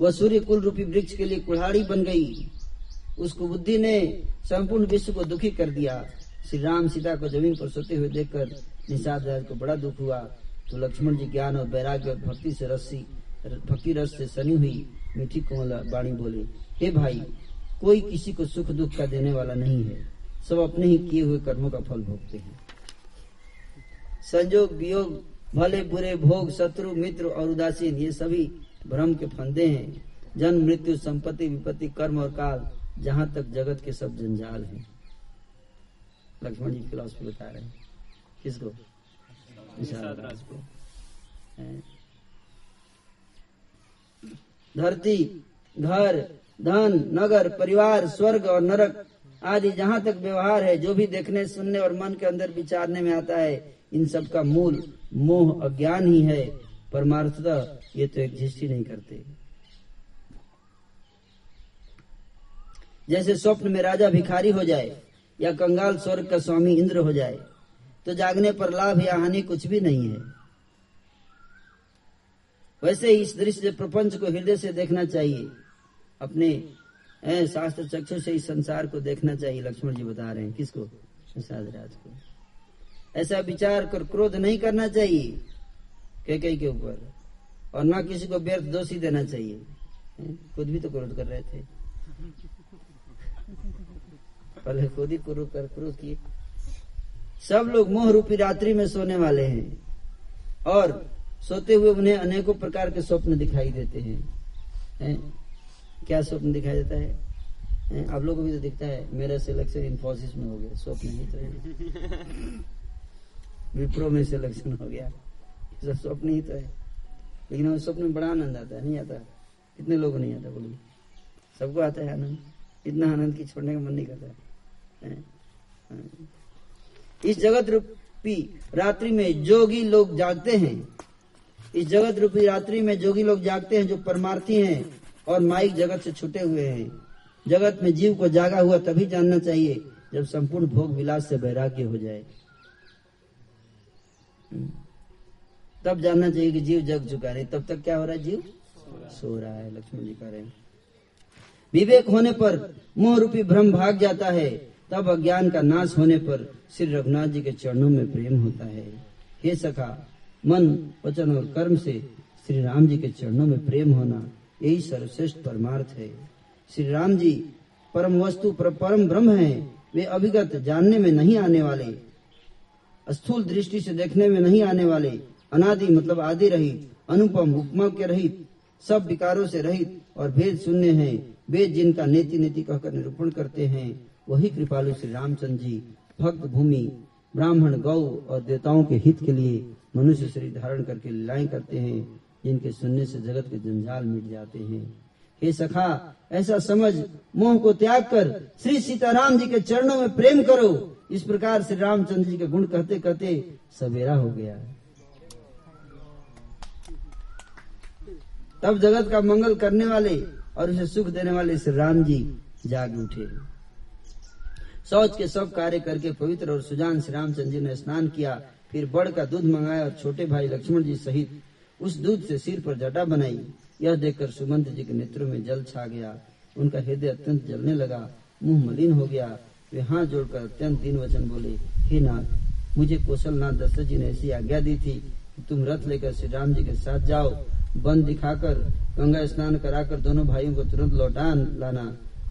वह सूर्य कुल रूपी वृक्ष के लिए कुल्हाड़ी बन गई। उसको बुद्धि ने संपूर्ण विश्व को दुखी कर दिया। श्री राम सीता को ज़मीन पर सोते हुए देखकर निषाद राज को बड़ा दुख हुआ। तो लक्ष्मण जी ज्ञान और वैराग्य और भक्ति से रस्सी, भक्ति रस से सनी हुई मीठी कोमला बाणी बोली, हे भाई, कोई किसी को सुख दुख का देने वाला नहीं है। सब अपने ही किए हुए कर्मों का फल भोगते हैं। संजोग, वियोग, भले बुरे भोग, शत्रु, मित्र और उदासीन, ये सभी भ्रम के फंदे हैं। जन्म, मृत्यु, संपत्ति, विपत्ति, कर्म और काल जहाँ तक जगत के सब जंजाल हैं। लक्ष्मण जी फिलोसफी बता रहे हैं। किसको? धरती, घर, धन, नगर, परिवार, स्वर्ग और नरक आदि जहाँ तक व्यवहार है, जो भी देखने, सुनने और मन के अंदर विचारने में आता है, इन सब का मूल मोह अज्ञान ही है। परमार्थतः ये तो एग्जिस्ट ही नहीं करते। जैसे स्वप्न में राजा भिखारी हो जाए या कंगाल स्वर्ग का स्वामी इंद्र हो जाए तो जागने पर लाभ या हानि कुछ भी नहीं है। वैसे ही इस दृश्य प्रपंच को हृदय से देखना चाहिए। अपने शास्त्र चक्षु से इस संसार को देखना चाहिए। लक्ष्मण जी बता रहे हैं, किसको? राज को। ऐसा विचार कर क्रोध नहीं करना चाहिए के कई के ऊपर। और ना किसी को व्यर्थ दोषी देना चाहिए। खुद भी तो क्रोध कर रहे थे। पहले खुद ही क्रोध कर क्रोध किए। सब लोग मोह रूपी रात्रि में सोने वाले हैं और सोते हुए उन्हें अनेकों प्रकार के स्वप्न दिखाई देते हैं। है? क्या स्वप्न दिखाई देता है? आप लोगों को भी तो दिखता है, मेरा सिलेक्शन इन्फोसिस में हो गया, स्वप्न ही तो है विप्रो में सिलेक्शन हो गया। सब स्वप्न ही तो है। लेकिन स्वप्न में बड़ा आनंद आता है, नहीं आता। कितने लोगों नहीं आता, बोलिए। सबको आता है आनंद। इतना आनंद की छोड़ने का मन नहीं करता। है? हाँ। इस जगत रूपी रात्रि में जोगी लोग जागते हैं। इस जगत रूपी रात्रि में जोगी लोग जागते हैं जो परमार्थी हैं और माइक जगत से छुटे हुए हैं। जगत में जीव को जागा हुआ तभी जानना चाहिए जब संपूर्ण भोग विलास से वैराग्य हो जाए। तब जानना चाहिए कि जीव जग चुका नहीं तब तक क्या हो रहा है जीव? सो रहा है। लक्ष्मण जी कह रहे हैं। विवेक होने पर मोह रूपी भ्रम भाग जाता है तब अज्ञान का नाश होने पर श्री रघुनाथ जी के चरणों में प्रेम होता है। हे सखा मन वचन और कर्म से श्री राम जी के चरणों में प्रेम होना यही सर्वश्रेष्ठ परमार्थ है। श्री राम जी परम वस्तु पर, परम ब्रह्म है। वे अभिगत जानने में नहीं आने वाले स्थूल दृष्टि से देखने में नहीं आने वाले अनादि मतलब आदि रहित अनुपम उपमा के रहित सब विकारों से रहित और भेद शून्य है। वेद जिनका नीति नीति कहकर निरूपण करते हैं, वही कृपालु श्री रामचंद्र जी, भक्त भूमि, ब्राह्मण गौ और देवताओं के हित के लिए मनुष्य शरीर धारण करके लीलाएँ करते हैं, जिनके सुनने से जगत के जंजाल मिट जाते हैं। हे सखा, ऐसा समझ, मोह को त्याग कर श्री सीताराम जी के चरणों में प्रेम करो। इस प्रकार श्री रामचंद्र जी के गुण कहते कहते सवेरा हो गया। तब जगत का मंगल करने वाले और उसे सुख देने वाले श्री राम जी जाग उठे। शौच के सब कार्य करके पवित्र और सुजान श्री रामचंद्र जी ने स्नान किया, फिर बड़ का दूध मंगाया और छोटे भाई लक्ष्मण जी सहित उस दूध से सिर पर जटा बनाई। यह देखकर सुमंत जी के नेत्रों में जल छा गया। उनका हृदय अत्यंत जलने लगा, मुँह मलिन हो गया। वे हाथ जोड़कर अत्यंत दिन वचन बोले, हे नाथ, मुझे कौशल नाथ दशरथ जी ने ऐसी आज्ञा दी थी तुम रथ लेकर श्री राम जी के साथ जाओ बंद दिखाकर गंगा स्नान कराकर दोनों भाइयों को तुरंत लौटा लाना।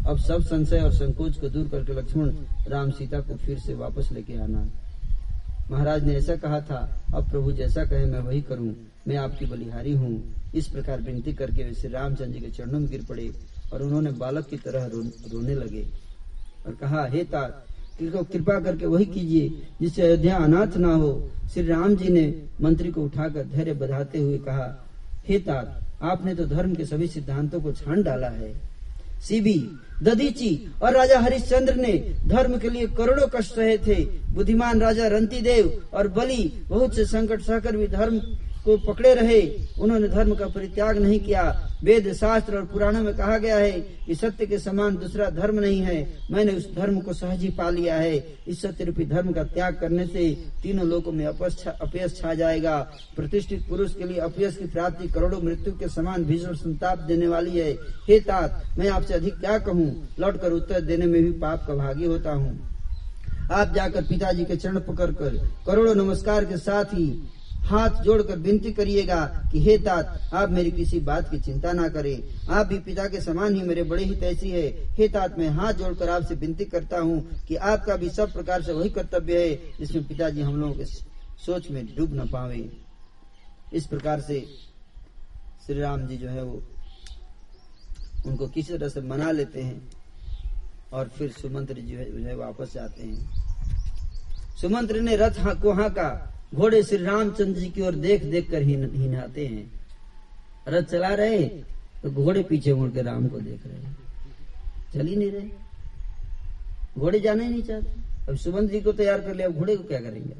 अब सब संशय और संकोच को दूर करके लक्ष्मण राम सीता को फिर से वापस लेके आना। महाराज ने ऐसा कहा था अब प्रभु जैसा कहे मैं वही करूँ। मैं आपकी बलिहारी हूँ। इस प्रकार विनती करके वे श्री रामचंद्र जी के चरणों में गिर पड़े और उन्होंने बालक की तरह रो, रोने लगे और कहा हे तात कृपा करके वही कीजिए जिससे अयोध्या अनाथ ना हो। श्री राम जी ने मंत्री को उठाकर धैर्य बधाते हुए कहा हे तात आपने तो धर्म के सभी सिद्धांतों को छान डाला है। सीबी ददीची और राजा हरिश्चंद्र ने धर्म के लिए करोड़ों कष्ट सहे थे। बुद्धिमान राजा रंतीदेव और बलि, बहुत से संकट सहकर भी धर्म को पकड़े रहे, उन्होंने धर्म का परित्याग नहीं किया। वेद शास्त्र और पुराणों में कहा गया है कि सत्य के समान दूसरा धर्म नहीं है। मैंने उस धर्म को सहज ही पा लिया है। इस सत्य रूपी धर्म का त्याग करने से तीनों लोगों में अपयश छा जाएगा। प्रतिष्ठित पुरुष के लिए अपयश की प्राप्ति करोड़ों मृत्यु के समान भीषण संताप देने वाली है। हे तात, मैं आपसे अधिक क्या कहूँ? लौट कर उत्तर देने में भी पाप का भागी होता हूँ। आप जाकर पिताजी के चरण पकड़ कर करोड़ों नमस्कार के साथ ही हाथ जोड़कर विनती करिएगा कि हे तात आप मेरी किसी बात की चिंता ना करें। आप भी पिता के समान ही मेरे बड़े ही तैसी है। हे तात मैं हाथ जोड़कर आपसे विनती करता हूँ कि आपका भी सब प्रकार से वही कर्तव्य है जिसमें पिताजी हम लोगों के सोच में डूब न पावे। इस प्रकार से श्री राम जी जो है वो उनको किसी तरह से मना लेते हैं और फिर सुमंत्र जी जो है वापस जाते हैं। सुमंत्र ने रथ को हाँ का घोड़े श्री रामचंद्र जी की ओर देख देख कर ही हिनाते हैं रथ चला रहे तो घोड़े पीछे मुड़ के राम को देख रहे चल ही नहीं रहे। घोड़े जाना ही नहीं चाहते। अब सुमंत जी को तैयार कर लिया, अब घोड़े को क्या करेंगे?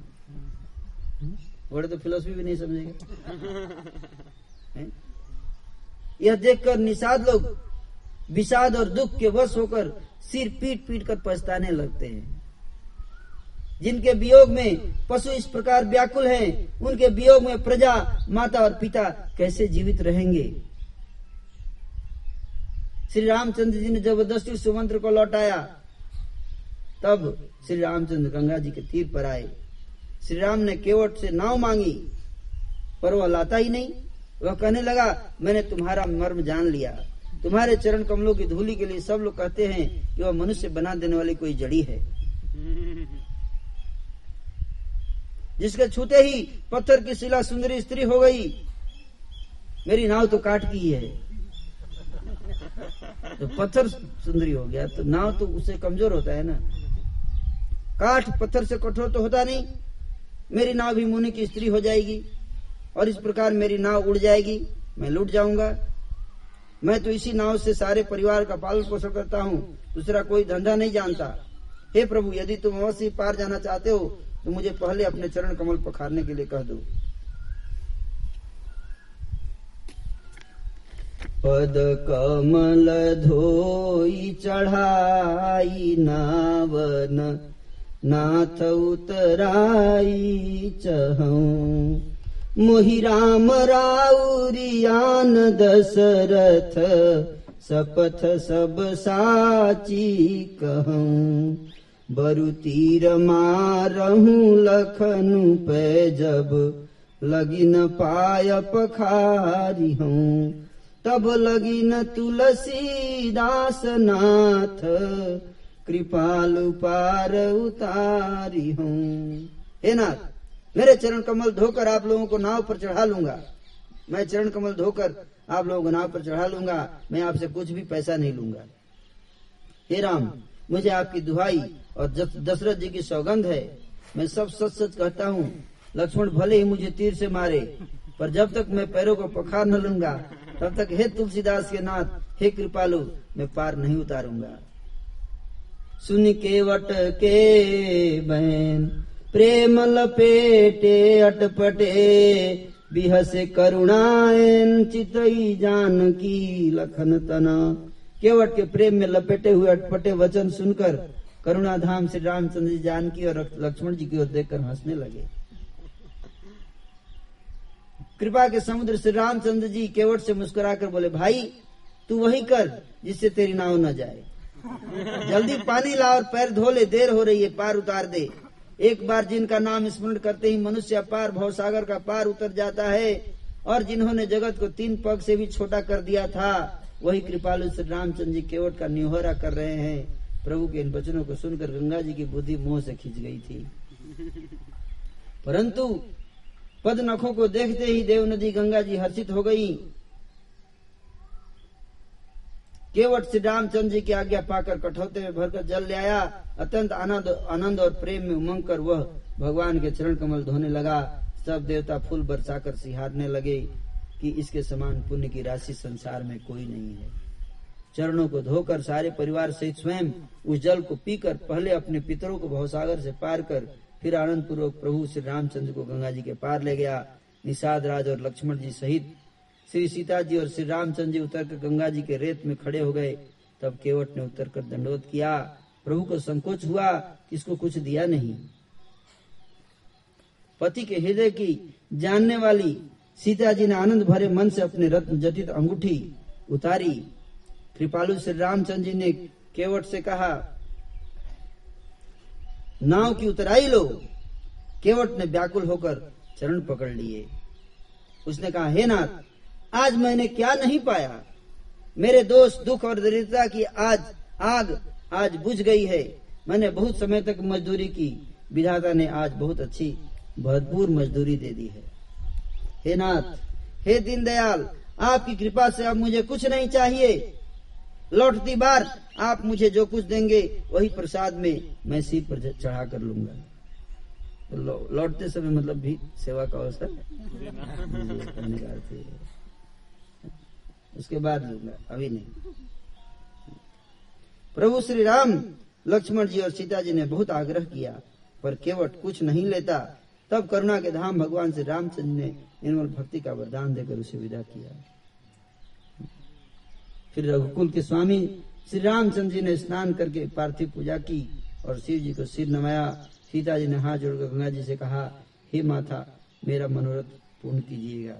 घोड़े तो फिलोसफी भी नहीं समझेंगे? यह देखकर निषाद लोग विषाद और दुख के वश होकर सिर पीट पीट कर पछताने लगते हैं। जिनके वियोग में पशु इस प्रकार व्याकुल हैं, उनके वियोग में प्रजा माता और पिता कैसे जीवित रहेंगे? श्री रामचंद्र जी ने ज़बरदस्ती सुमंत्र को लौटाया। तब श्री रामचंद्र गंगा जी के तीर पर आए। श्री राम ने केवट से नाव मांगी पर वह लाता ही नहीं। वह कहने लगा मैंने तुम्हारा मर्म जान लिया। तुम्हारे चरण कमलों की धूली के लिए सब लोग कहते हैं कि वह मनुष्य बना देने वाली कोई जड़ी है। जिसके छूते ही पत्थर की शिला सुंदरी स्त्री हो गई। मेरी नाव तो काट की है। तो पत्थर सुंदरी हो गया तो नाव तो उससे कमज़ोर होता है ना। काठ पत्थर से कठोर तो होता नहीं। मेरी नाव भी मुनि की स्त्री हो जाएगी और इस प्रकार मेरी नाव उड़ जाएगी। मैं लुट जाऊँगा। मैं तो इसी नाव से सारे परिवार का पालन पोषण करता हूँ। दूसरा कोई धंधा नहीं जानता। हे प्रभु, यदि तुम अवश्य पार जाना चाहते हो तो मुझे पहले अपने चरण कमल पखारने के लिए कह दो। पद कमल धोई चढ़ाई, नावन नाथ उतराई चहूं। मोहि राम राउरियान दशरथ, सपथ सब साची कहूँ। बरु तीर मारहूं लखनु पे जब लगी न पाय पखारी हूँ। तब लगी न तुलसी दास नाथ कृपालु पार उतारी हूँ। हे नाथ, मेरे चरण कमल धोकर आप लोगों को नाव पर चढ़ा लूँगा। मैं चरण कमल धोकर आप लोगों को नाव पर चढ़ा लूँगा। मैं आपसे कुछ भी पैसा नहीं लूँगा। हे राम मुझे आपकी दुहाई और दशरथ जी की सौगंध है। मैं सब सच सच कहता हूँ, लक्ष्मण भले ही मुझे तीर से मारे, पर जब तक मैं पैरों को पखार न लूँगा, तब तक हे तुलसीदास के नाथ, हे कृपालु, मैं पार नहीं उतारूँगा। सुन के वट के बहन, प्रेम लपेटे, अटपटे, बिहसे करुणायन चितई जान की लखन तना। केवट के प्रेम में लपेटे हुए अटपटे वचन सुनकर करुणा धाम श्री रामचंद्र जी जानकी और लक्ष्मण जी की ओर देखकर हंसने लगे। कृपा के समुद्र श्री रामचंद्र जी केवट से मुस्कुराकर बोले, भाई, तू वही कर जिससे तेरी नाव न जाए। जल्दी पानी ला और पैर धो ले, देर हो रही है, पार उतार दे। एक बार जिनका नाम स्मरण करते ही मनुष्य पार भवसागर का पार उतर जाता है और जिन्होंने जगत को तीन पग से भी छोटा कर दिया था वही कृपालु श्री रामचंद्र जी केवट का निहोरा कर रहे हैं। प्रभु के इन वचनों को सुनकर गंगा जी की बुद्धि मोह से खींच गई थी। परंतु पद नखों को देखते ही देव नदी गंगा जी हर्षित हो गई। केवट श्री रामचंद्र जी की आज्ञा पाकर कठौते में भरकर जल ले आया। अत्यंत आनंद आनंद और प्रेम में उमंग कर वह भगवान के चरण कमल धोने लगा। सब देवता फूल बरसाकर सिहारने लगे। कि इसके समान पुण्य की राशि संसार में कोई नहीं है। चरणों को धोकर, सारे परिवार सहित स्वयं उस जल को पीकर, पहले अपने पितरों को भवसागर से पार कर, फिर आनंद पूर्वक प्रभु श्री रामचंद्र को गंगा जी के पार ले गया। निषाद राज और लक्ष्मण जी सहित श्री सीता जी और श्री रामचंद्र जी उतर कर गंगा जी के रेत में खड़े हो गए। तब केवट ने उतर कर दंडोत किया। प्रभु को संकोच हुआ इसको कुछ दिया नहीं। पति के हृदय की जानने वाली सीता जी ने आनंद भरे मन से अपने रत्न जटित अंगूठी उतारी। कृपालु श्री रामचंद्र जी ने केवट से कहा, नाव की उतराई लो। केवट ने व्याकुल होकर चरण पकड़ लिए। उसने कहा, हे नाथ, आज मैंने क्या नहीं पाया? मेरे दोष, दुख और दरिद्रता की आज आग आज बुझ गई है। मैंने बहुत समय तक मजदूरी की। विधाता ने आज बहुत अच्छी भरपूर मजदूरी दे दी है। हे नाथ, हे दीनदयाल, आपकी कृपा से अब मुझे कुछ नहीं चाहिए। लौटती बार, आप मुझे जो कुछ देंगे, वही प्रसाद में मैं सिर पर चढ़ा कर लूँगा। लौटते समय मतलब भी सेवा का अवसर उसके बाद लूँगा, अभी नहीं। प्रभु श्री राम, लक्ष्मण जी और सीता जी ने बहुत आग्रह किया, पर केवट कुछ नहीं लेता। तब करुणा के धाम भगवान श्री रामचंद्र ने निर्मल भक्ति का वरदान देकर उसे विदा किया। फिर रघुकुल के स्वामी श्री रामचंद्र जी ने स्नान करके पार्थिव पूजा की और शिव जी को सिर नवाया सीता जी ने हाथ जोड़कर गंगा जी से कहा, हे माता, मेरा मनोरथ पूर्ण कीजिएगा।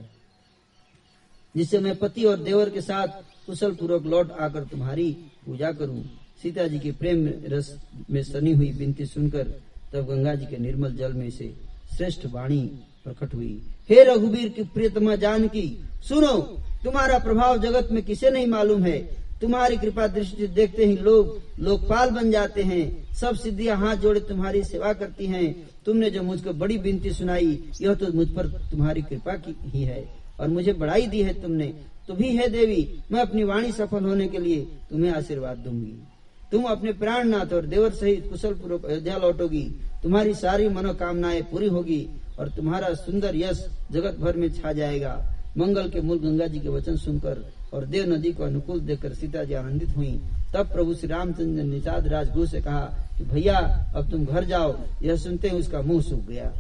जिससे मैं पति और देवर के साथ कुशल पूर्वक लौट आकर तुम्हारी पूजा करूँ। सीता जी के प्रेम रस में सनी हुई विनती सुनकर तब गंगा जी के निर्मल जल में से श्रेष्ठ वाणी प्रकट हुई। हे रघुवीर की प्रियतमा जानकी, सुनो, तुम्हारा प्रभाव जगत में किसे नहीं मालूम है? तुम्हारी कृपा दृष्टि देखते ही लोग, लोकपाल बन जाते हैं। सब सिद्धियाँ हाथ जोड़े तुम्हारी सेवा करती हैं। तुमने जो मुझको बड़ी विनती सुनाई, यह तो मुझ पर तुम्हारी कृपा की ही है। और मुझे बढ़ाई दी है तुमने। तो भी है देवी। मैं अपनी वाणी सफल होने के लिए तुम्हें आशीर्वाद दूँगी। तुम अपने प्राणनाथ और देवर सहित कुशल पूर्वक अयोध्या लौटोगी। तुम्हारी सारी मनोकामनाएँ पूरी होगी और तुम्हारा सुंदर यश जगत भर में छा जाएगा। मंगल के मूल गंगा जी के वचन सुनकर और देव नदी को अनुकूल देखकर सीता जी आनंदित हुई। तब प्रभु श्री रामचंद्र निषाद राजगुरु से कहा कि, भैया, अब तुम घर जाओ। यह सुनते ही उसका मुँह सूख गया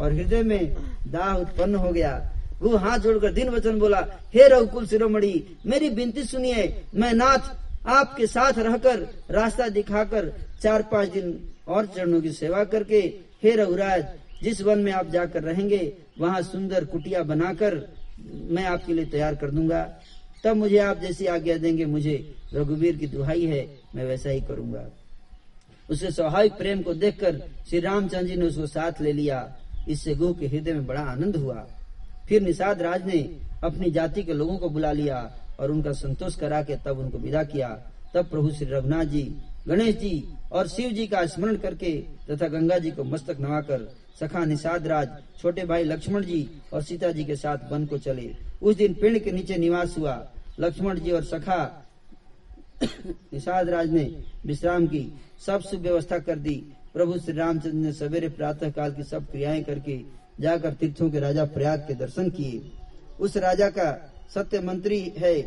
और हृदय में दाह उत्पन्न हो गया। वो हाथ जोड़कर दिन वचन बोला, हे रघुकुल शिरोमणि, मेरी विनती सुनिए। मैं नाथ आपके साथ रहकर रास्ता दिखाकर चार पाँच दिन और चरणों की सेवा करके, हे रघुराज, जिस वन में आप जाकर रहेंगे, वहाँ सुंदर कुटिया बनाकर मैं आपके लिए तैयार कर दूँगा। तब मुझे आप जैसी आज्ञा देंगे, मुझे रघुवीर की दुहाई है, मैं वैसा ही करूँगा। उसके स्वाभाविक प्रेम को देखकर श्री रामचंद्र जी ने उसको साथ ले लिया। इससे गुह के हृदय में बड़ा आनंद हुआ। फिर निषाद राज ने अपनी जाति के लोगों को बुला लिया। और उनका संतोष करा के तब उनको विदा किया। तब प्रभु श्री रघुनाथ जी, गणेश जी और शिव जी का स्मरण करके तथा गंगा जी को मस्तक नवाकर सखा निषाद राज छोटे भाई लक्ष्मण जी और सीता जी के साथ वन को चले। उस दिन पेड़ के नीचे निवास हुआ। लक्ष्मण जी और सखा निषाद राज ने विश्राम की। सब सुव्यवस्था कर दी। प्रभु श्री रामचंद्र ने सवेरे प्रातः काल की सब क्रियाएँ करके जाकर तीर्थों के राजा प्रयाग के दर्शन किए। उस राजा का सत्य मंत्री है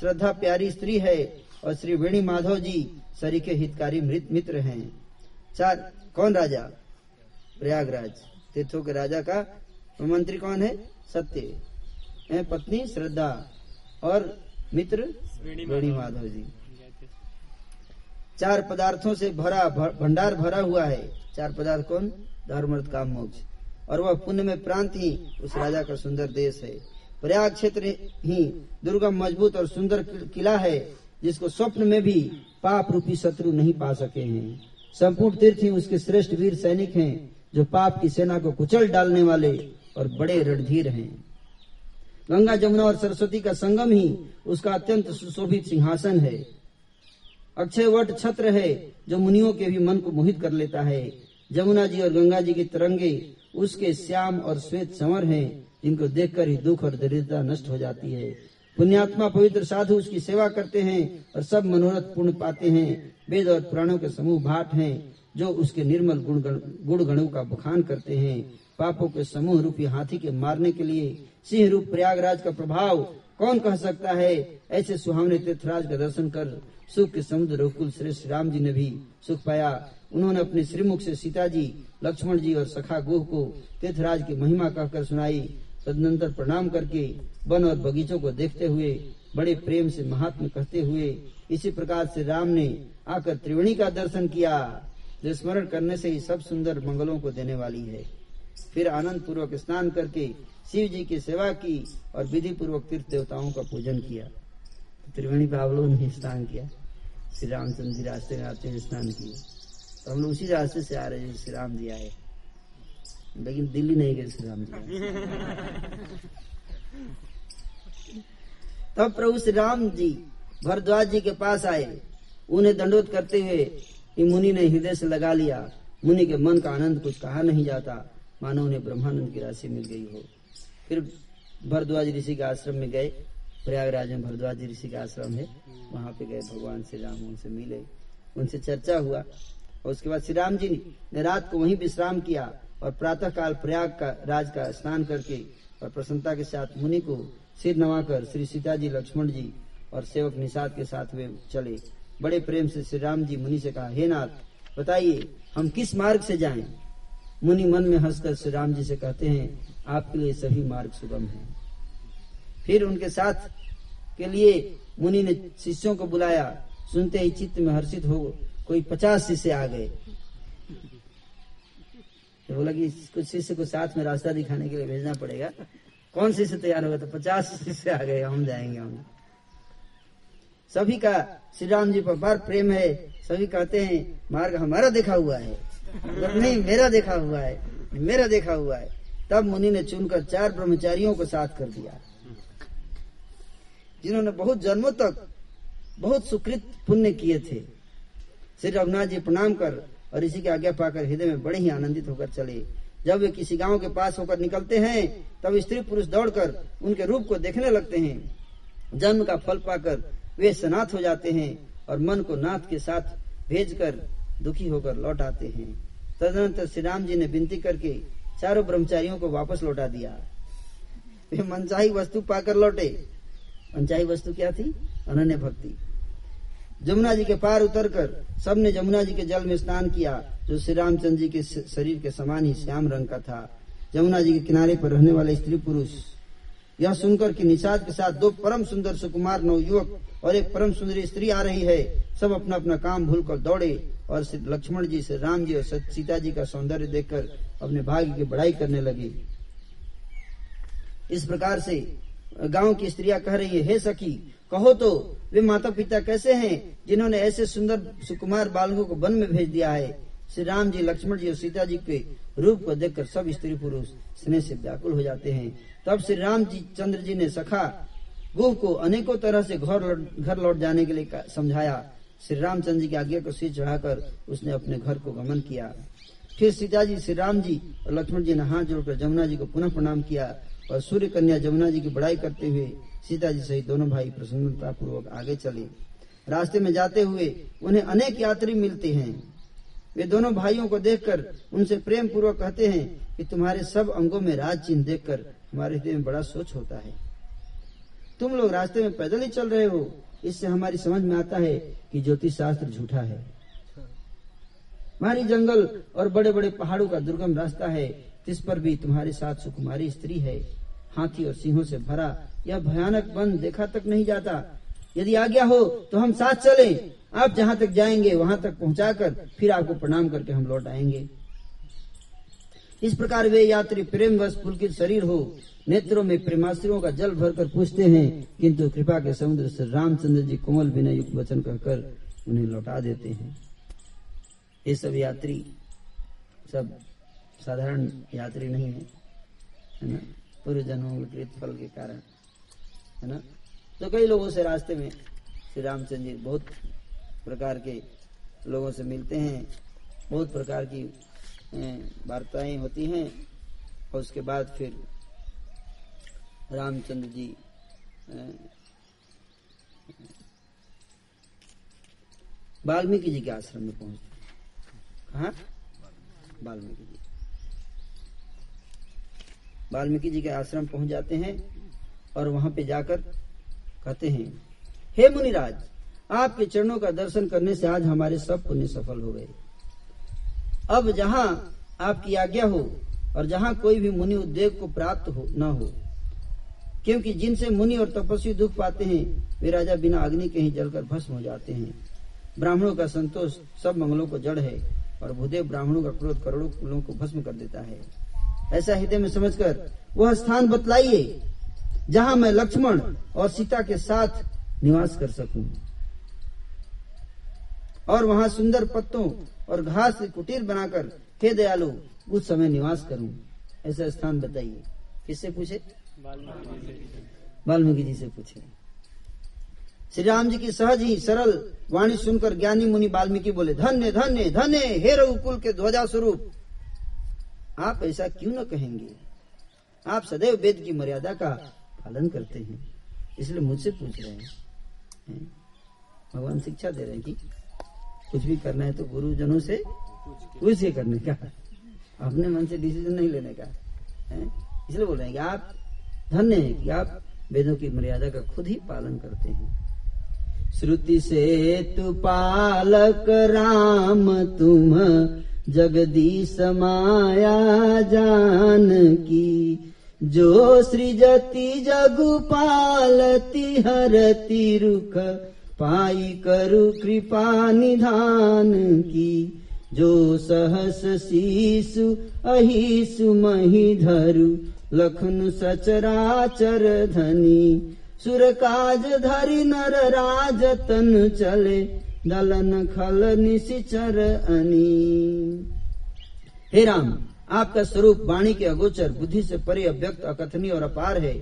श्रद्धा प्यारी स्त्री है और श्री वेणी माधव जी सरी के हितकारी मृत मित्र हैं। चार कौन राजा? प्रयागराज। तीर्थों के राजा का मंत्री कौन है? सत्य। है पत्नी श्रद्धा और मित्र वेणी माधव। जी। चार पदार्थों से भरा भंडार भरा हुआ है। चार पदार्थ कौन? धर्म काम मोक्ष और वह पुण्य में प्रांत ही उस राजा का सुंदर देश है। प्रयाग क्षेत्र ही दुर्गम, मज़बूत और सुंदर किला है, जिसको स्वप्न में भी पाप रूपी शत्रु नहीं पा सके हैं। संपूर्ण तीर्थ उसके श्रेष्ठ वीर सैनिक हैं, जो पाप की सेना को कुचल डालने वाले और बड़े रणधीर हैं। गंगा जमुना और सरस्वती का संगम ही उसका अत्यंत सुशोभित सिंहासन है। अक्षय वट छत्र है, जो मुनियों के भी मन को मोहित कर लेता है। जमुना जी और गंगा जी की तरंगे उसके श्याम और श्वेत समर हैं जिनको देखकर ही दुख और दरिद्रता नष्ट हो जाती है। पुण्यात्मा पवित्र साधु उसकी सेवा करते हैं और सब मनोरथ पूर्ण पाते हैं। वेद और पुराणों के समूह भाट हैं, जो उसके निर्मल गुण गुण गणों का बखान करते हैं। पापों के समूह रूपी हाथी के मारने के लिए सिंह रूप प्रयागराज का प्रभाव कौन कह सकता है? ऐसे सुहावने तीर्थराज का दर्शन कर सुख के समुद्र रघुकुल श्रेष्ठ राम जी ने भी सुख पाया। उन्होंने अपने श्रीमुख से सीता जी लक्ष्मण जी और सखा गोह को तीर्थराज की महिमा कहकर सुनाई। तदनंतर प्रणाम करके वन और बगीचों को देखते हुए, बड़े प्रेम से महात्मा कहते हुए, इसी प्रकार से राम ने आकर त्रिवेणी का दर्शन किया, जो स्मरण करने से ही सब सुंदर मंगलों को देने वाली है। फिर आनंद पूर्वक स्नान करके शिव जी की सेवा की और विधि पूर्वक तीर्थ देवताओं का पूजन किया। त्रिवेणी पे आप लोगों ने स्नान किया। श्री रामचंद्र जी रास्ते में आते हुए स्नान किए। तो हम लोग उसी रास्ते से आ रहे हैं श्री राम जी आए। लेकिन दिल्ली नहीं गए श्री राम जी तब प्रभु श्री राम जी भरद्वाज जी के पास आए। उन्हें दंडोत करते हुए कि मुनि ने हृदय से लगा लिया। मुनि के मन का आनंद कुछ कहा नहीं जाता। मानो उन्हें ब्रह्मानंद की राशि मिल गई हो। फिर भरद्वाज ऋषि के आश्रम में गए। प्रयागराज में भरद्वाज ऋषि का आश्रम है। वहाँ पे गए भगवान श्री राम उनसे मिले। उनसे चर्चा हुआ। और उसके बाद श्री राम जी ने रात को वहीं विश्राम किया। और प्रातः काल प्रयाग का राज का स्नान करके और प्रसन्नता के साथ मुनि को सिर नवाकर श्री सीता जी लक्ष्मण जी और सेवक निषाद के साथ वे चले। बड़े प्रेम से श्री राम जी मुनि से कहा, हे नाथ, बताइए, हम किस मार्ग से जाएँ? मुनि मन में हंसकर श्री राम जी से कहते हैं, आपके लिए सभी मार्ग सुगम है। फिर उनके साथ के लिए मुनि ने शिष्यों को बुलाया। सुनते ही चित्त में हर्षित हो कोई पचास शिष्य आ गए। तो बोला कि कुछ शिष्य को साथ में रास्ता दिखाने के लिए भेजना पड़ेगा। कौन शिष्य तैयार होगा? तो पचास शिष्य आ गए हम जाएँगे हम। सभी का श्री राम जी पर बार प्रेम है। सभी कहते हैं, मार्ग हमारा देखा हुआ है। तो नहीं, मेरा देखा हुआ है। मेरा देखा हुआ है। तब मुनि ने चुनकर चार ब्रह्मचारियों को साथ कर दिया। जिन्होंने बहुत जन्मों तक बहुत सुकृत पुण्य किए थे। श्री रघुनाथ जी प्रणाम कर और इसी की आज्ञा पाकर हृदय में बड़े ही आनंदित होकर चले। जब वे किसी गाँव के पास होकर निकलते हैं, तब स्त्री पुरुष दौड़कर उनके रूप को देखने लगते हैं। जन्म का फल पाकर वे सनाथ हो जाते हैं और मन को नाथ के साथ भेजकर दुखी होकर लौट आते हैं। तदनंतर श्री राम जी ने विनती करके चारों ब्रह्मचारियों को वापस लौटा दिया। वे मनचाही वस्तु पाकर लौटे। मनचाही वस्तु क्या थी? अनन्य भक्ति। जमुना जी के पार उतर उतरकर सबने जमुना जी के जल में स्नान किया, जो श्री रामचंद्र जी के शरीर के समान ही श्याम रंग का था। जमुना जी के किनारे पर रहने वाले स्त्री पुरुष, यह सुनकर कि निषाद के साथ दो परम सुंदर सुकुमार नव युवक और एक परम सुंदरी स्त्री आ रही है, सब अपना अपना काम भूलकर दौड़े और श्री लक्ष्मण जी से राम जी और सीता जी का सौंदर्य देखकर अपने भाग्य की बढ़ाई करने लगे। इस प्रकार से गाँव की स्त्रियाँ कह रही है, हे सखी कहो तो वे माता पिता कैसे हैं जिन्होंने ऐसे सुंदर सुकुमार बालकों को वन में भेज दिया है? श्री राम जी, लक्ष्मण जी और सीता जी के रूप को देखकर सब स्त्री पुरुष स्नेह से व्याकुल हो जाते हैं। तब श्री राम जी, चंद्र जी ने सखा गुह को अनेकों तरह से घर घर लौट जाने के लिए समझाया। श्री रामचंद्र जी की आज्ञा को सिर चढ़ाकर उसने अपने घर को गमन किया। फिर सीता जी, श्री राम जी और लक्ष्मण जी ने हाथ जोड़कर जमुना जी को पुनः प्रणाम किया। और सूर्य कन्या जमुना जी की बड़ाई करते हुए सीता जी सहित दोनों भाई प्रसन्नता पूर्वक आगे चले। रास्ते में जाते हुए उन्हें अनेक यात्री मिलते हैं। वे दोनों भाइयों को देखकर उनसे प्रेम पूर्वक कहते हैं कि तुम्हारे सब अंगों में राज चिन्ह देखकर हमारे हृदय में बड़ा सोच होता है। तुम लोग रास्ते में पैदल ही चल रहे हो। इससे हमारी समझ में आता है कि ज्योतिष शास्त्र झूठा है। हमारी जंगल और बड़े बड़े पहाड़ों का दुर्गम रास्ता है। जिस पर भी तुम्हारे साथ सुकुमारी स्त्री है, हाथी और सिंहों से भरा यह भयानक वन देखा तक नहीं जाता। यदि आज्ञा हो तो हम साथ चले। आप जहाँ तक जाएँगे, वहाँ तक पहुंचाकर फिर आपको प्रणाम करके हम लौट आएँगे। इस प्रकार वे यात्री प्रेम वश पुलकित शरीर हो, नेत्रों में प्रेमाश्रियों का जल भरकर पूछते हैं, किंतु कृपा के समुद्र से रामचंद्र जी कोमल विनय युक्त वचन कहकर उन्हें लौटा देते हैं। ये सब यात्री सब साधारण यात्री नहीं है है ना? पूर्व जन्मों के फल के कारण, है ना? तो कई लोगों से रास्ते में श्री रामचंद्र जी बहुत प्रकार के लोगों से मिलते हैं, बहुत प्रकार की वार्ताएँ होती हैं, और उसके बाद फिर रामचंद्र जी वाल्मीकि जी के आश्रम में पहुँचते कहा? वाल्मीकि जी। वाल्मीकि जी के आश्रम पहुँच जाते हैं और वहाँ पे जाकर कहते हैं, हे मुनिराज, आपके चरणों का दर्शन करने से आज हमारे सब पुण्य सफल हो गए। अब जहाँ आपकी आज्ञा हो और जहाँ कोई भी मुनि उद्योग को प्राप्त हो, न हो, क्योंकि जिनसे मुनि और तपस्वी दुख पाते हैं, वे राजा बिना अग्नि के ही जलकर भस्म हो जाते हैं। ब्राह्मणों का संतोष सब मंगलों को जड़ है और भूदेव ब्राह्मणों का क्रोध करोड़ों कुलों को भस्म कर देता है। ऐसा हृदय में समझकर वह स्थान बतलाइए, जहाँ मैं लक्ष्मण और सीता के साथ निवास कर सकूँ। और वहाँ सुंदर पत्तों और घास के कुटीर बनाकर, हे दयालु, उस समय निवास करूँ। ऐसा स्थान बताइए। किससे पूछे? वाल्मीकि जी से पूछे। श्री राम जी की सहज ही सरल वाणी सुनकर ज्ञानी मुनि वाल्मीकि बोले, धन्य धन्य धन्य, हे रघुकुल के ध्वजा स्वरूप आप ऐसा क्यों न कहेंगे? आप सदैव वेद की मर्यादा का पालन करते हैं। इसलिए मुझसे पूछ रहे हैं। भगवान शिक्षा दे रहे हैं कि कुछ भी करना है तो गुरुजनों से पूछ के करने का अपने मन से डिसीज़न नहीं लेने का। है? इसलिए बोल रहे हैं कि आप धन्य है कि आप वेदों की मर्यादा का खुद ही पालन करते हैं। श्रुति से तु पालक राम तुम जगदीश माया जान सृजति जगु पालती हरति रुख पाई करु कृपा निधान की जो सहस शीसु अहिसु मही धरु लखन सचराचर धनी सुर काज धरि नर राज तन चले दलन खल निशिचर अनी हे राम, आपका स्वरूप वाणी के अगोचर बुद्धि से परे अव्यक्त अकथनीय और अपार है।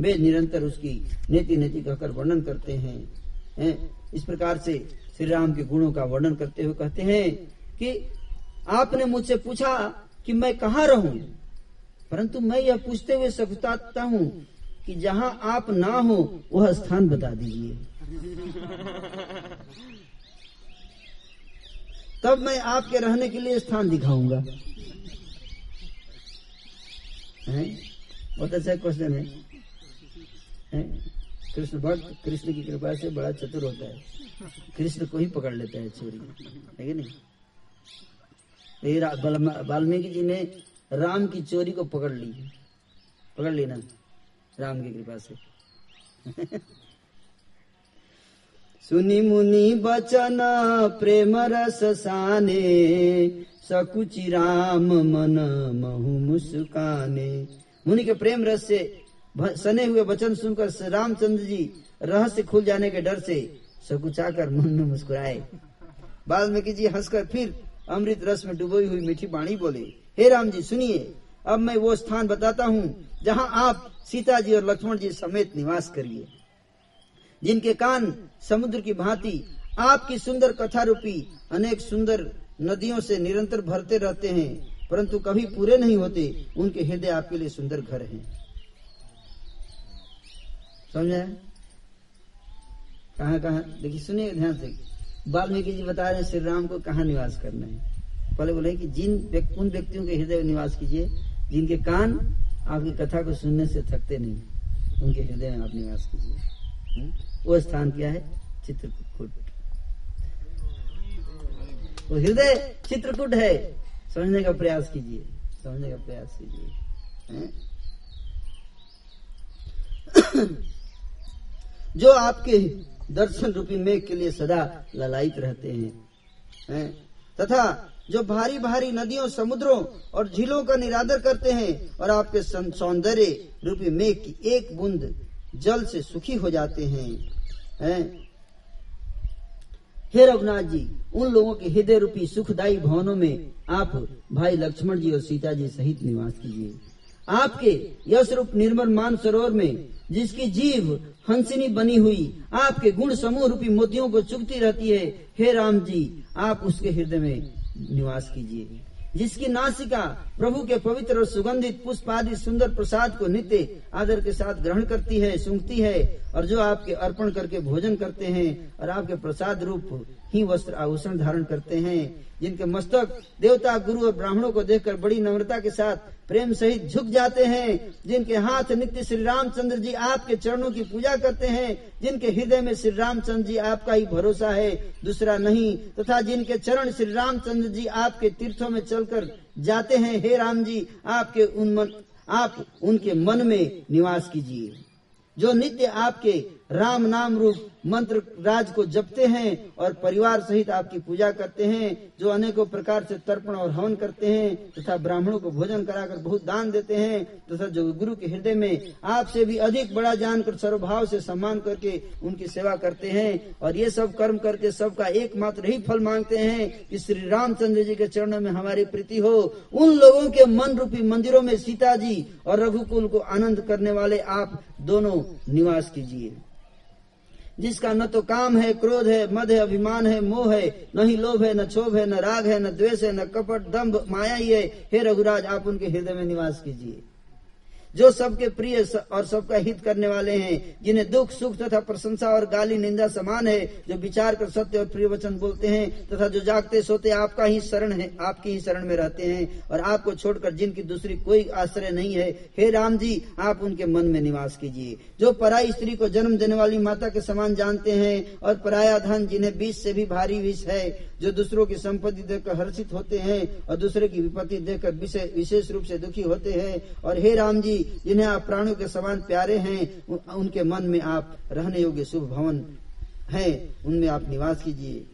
वे निरंतर उसकी नीति नीति कहकर वर्णन करते हैं। हैं? इस प्रकार से श्री राम के गुणों का वर्णन करते हुए कहते हैं कि आपने मुझसे पूछा कि मैं कहाँ रहूँ? परंतु मैं यह पूछते हुए सकुताता हूँ कि जहाँ आप ना हो, वह स्थान बता दीजिए। तब मैं आपके रहने के लिए स्थान दिखाऊँगा। बहुत अच्छा क्वेश्चन है, है? कृष्ण भक्त कृष्ण की कृपा से बड़ा चतुर होता है। कृष्ण को ही पकड़ लेता है चोरी। है कि नहीं? वाल्मीकि जी ने राम की चोरी को पकड़ ली। पकड़ ली ना? राम की कृपा से। सुनी मुनि बचन, प्रेम रस साने, सकुचि राम मन महु मुस्काने। मुनि के प्रेम रस से सने हुए वचन सुनकर रामचंद्र जी रहस्य खुल जाने के डर से सकुचाकर मन में मुस्कुराए। वाल्मीकि जी हंसकर फिर अमृत रस में डुबोई हुई मीठी बाणी बोले, हे राम जी, सुनिए, अब मैं वो स्थान बताता हूँ जहाँ आप सीता जी और लक्ष्मण जी समेत निवास करिए। जिनके कान समुद्र की भांति आपकी सुंदर कथा रूपी अनेक सुंदर नदियों से निरंतर भरते रहते हैं, परंतु कभी पूरे नहीं होते। उनके हृदय आपके लिए सुंदर घर हैं। समझा? कहा कहा? देखिए, सुनिए ध्यान से। वाल्मीकि जी बता रहे हैं, श्री राम को कहा निवास करना है? पहले बोले कि जिन उन व्यक्तियों के हृदय निवास कीजिए, जिनके कान आपकी कथा को सुनने से थकते नहीं। उनके हृदय में आप निवास कीजिए? वो स्थान क्या है चित्रकूट। वो हृदय चित्रकूट है। समझने का प्रयास कीजिए। समझने का प्रयास कीजिए। जो आपके दर्शन रूपी मेघ के लिए सदा ललायित रहते हैं। है? तथा जो भारी भारी नदियों, समुद्रों और झीलों का निरादर करते हैं और आपके सौंदर्य रूपी मेघ की एक बूंद जल से सुखी हो जाते हैं, है? हे रघुनाथ जी, उन लोगों के हृदय रूपी सुखदायी भवनों में आप भाई लक्ष्मण जी और सीता जी सहित निवास कीजिए आपके यश रूप निर्मल मान सरोवर में, जिसकी जीव हंसिनी बनी हुई, आपके गुण समूह रूपी मोतियों को चुगती रहती है, हे राम जी, आप उसके हृदय में निवास कीजिए जिसकी नासिका प्रभु के पवित्र और सुगंधित पुष्प आदि सुंदर प्रसाद को नित्य आदर के साथ ग्रहण करती है सुखती है और जो आपके अर्पण करके भोजन करते हैं और आपके प्रसाद रूप ही वस्त्र आभूषण धारण करते हैं। जिनके मस्तक देवता गुरु और ब्राह्मणों को देखकर बड़ी नम्रता के साथ प्रेम सहित झुक जाते हैं। जिनके हाथ नित्य श्री रामचंद्र जी आपके चरणों की पूजा करते हैं जिनके हृदय में श्री रामचंद्र जी आपका ही भरोसा है। दूसरा नहीं तथा जिनके चरण श्री रामचंद्र जी आपके तीर्थों में चलकर जाते हैं हे राम जी आपके उन मन, आप उनके मन में निवास कीजिए। जो नित्य आपके राम नाम रूप मंत्र राज को जपते हैं और परिवार सहित आपकी पूजा करते हैं, जो अनेकों प्रकार से तर्पण और हवन करते हैं, तथा ब्राह्मणों को भोजन कराकर बहुत दान देते हैं, तथा जो गुरु के हृदय में आपसे भी अधिक बड़ा जानकर सर्वभाव से सम्मान करके उनकी सेवा करते हैं, और ये सब कर्म करके सबका एकमात्र ही फल मांगते हैं कि श्री रामचंद्र जी के चरणों में हमारी प्रीति हो। उन लोगों के मन रूपी मंदिरों में सीता जी और रघुकुल को आनंद करने वाले आप दोनों निवास कीजिए। जिसका न तो काम है, क्रोध है, मद है, अभिमान है, मोह है, न ही लोभ है, न क्षोभ है, न राग है, न द्वेष है, न कपट, दम्भ, माया ही है। हे रघुराज, आप उनके हृदय में निवास कीजिए। जो सबके प्रिय और सबका हित करने वाले हैं, जिन्हें दुख, सुख तथा प्रशंसा और गाली निंदा समान है, जो विचार कर सत्य और प्रिय वचन बोलते हैं, तथा जो जागते सोते आपका ही शरण है, आपकी ही शरण में रहते हैं, और आपको छोड़कर जिनकी दूसरी कोई आश्रय नहीं है, हे राम जी, आप उनके मन में निवास कीजिए। जो पराई स्त्री को जन्म देने वाली माता के समान जानते हैं, और पराया धन जिन्हें बीच से भी भारी विष है, जो दूसरों की संपत्ति देखकर हर्षित होते हैं, और दूसरे की विपत्ति देखकर विशेष रूप से दुखी होते हैं, और हे राम जी जिन्हें आप प्राणों के समान प्यारे हैं उनके मन में आप रहने योग्य शुभ भवन है, उनमें आप निवास कीजिए।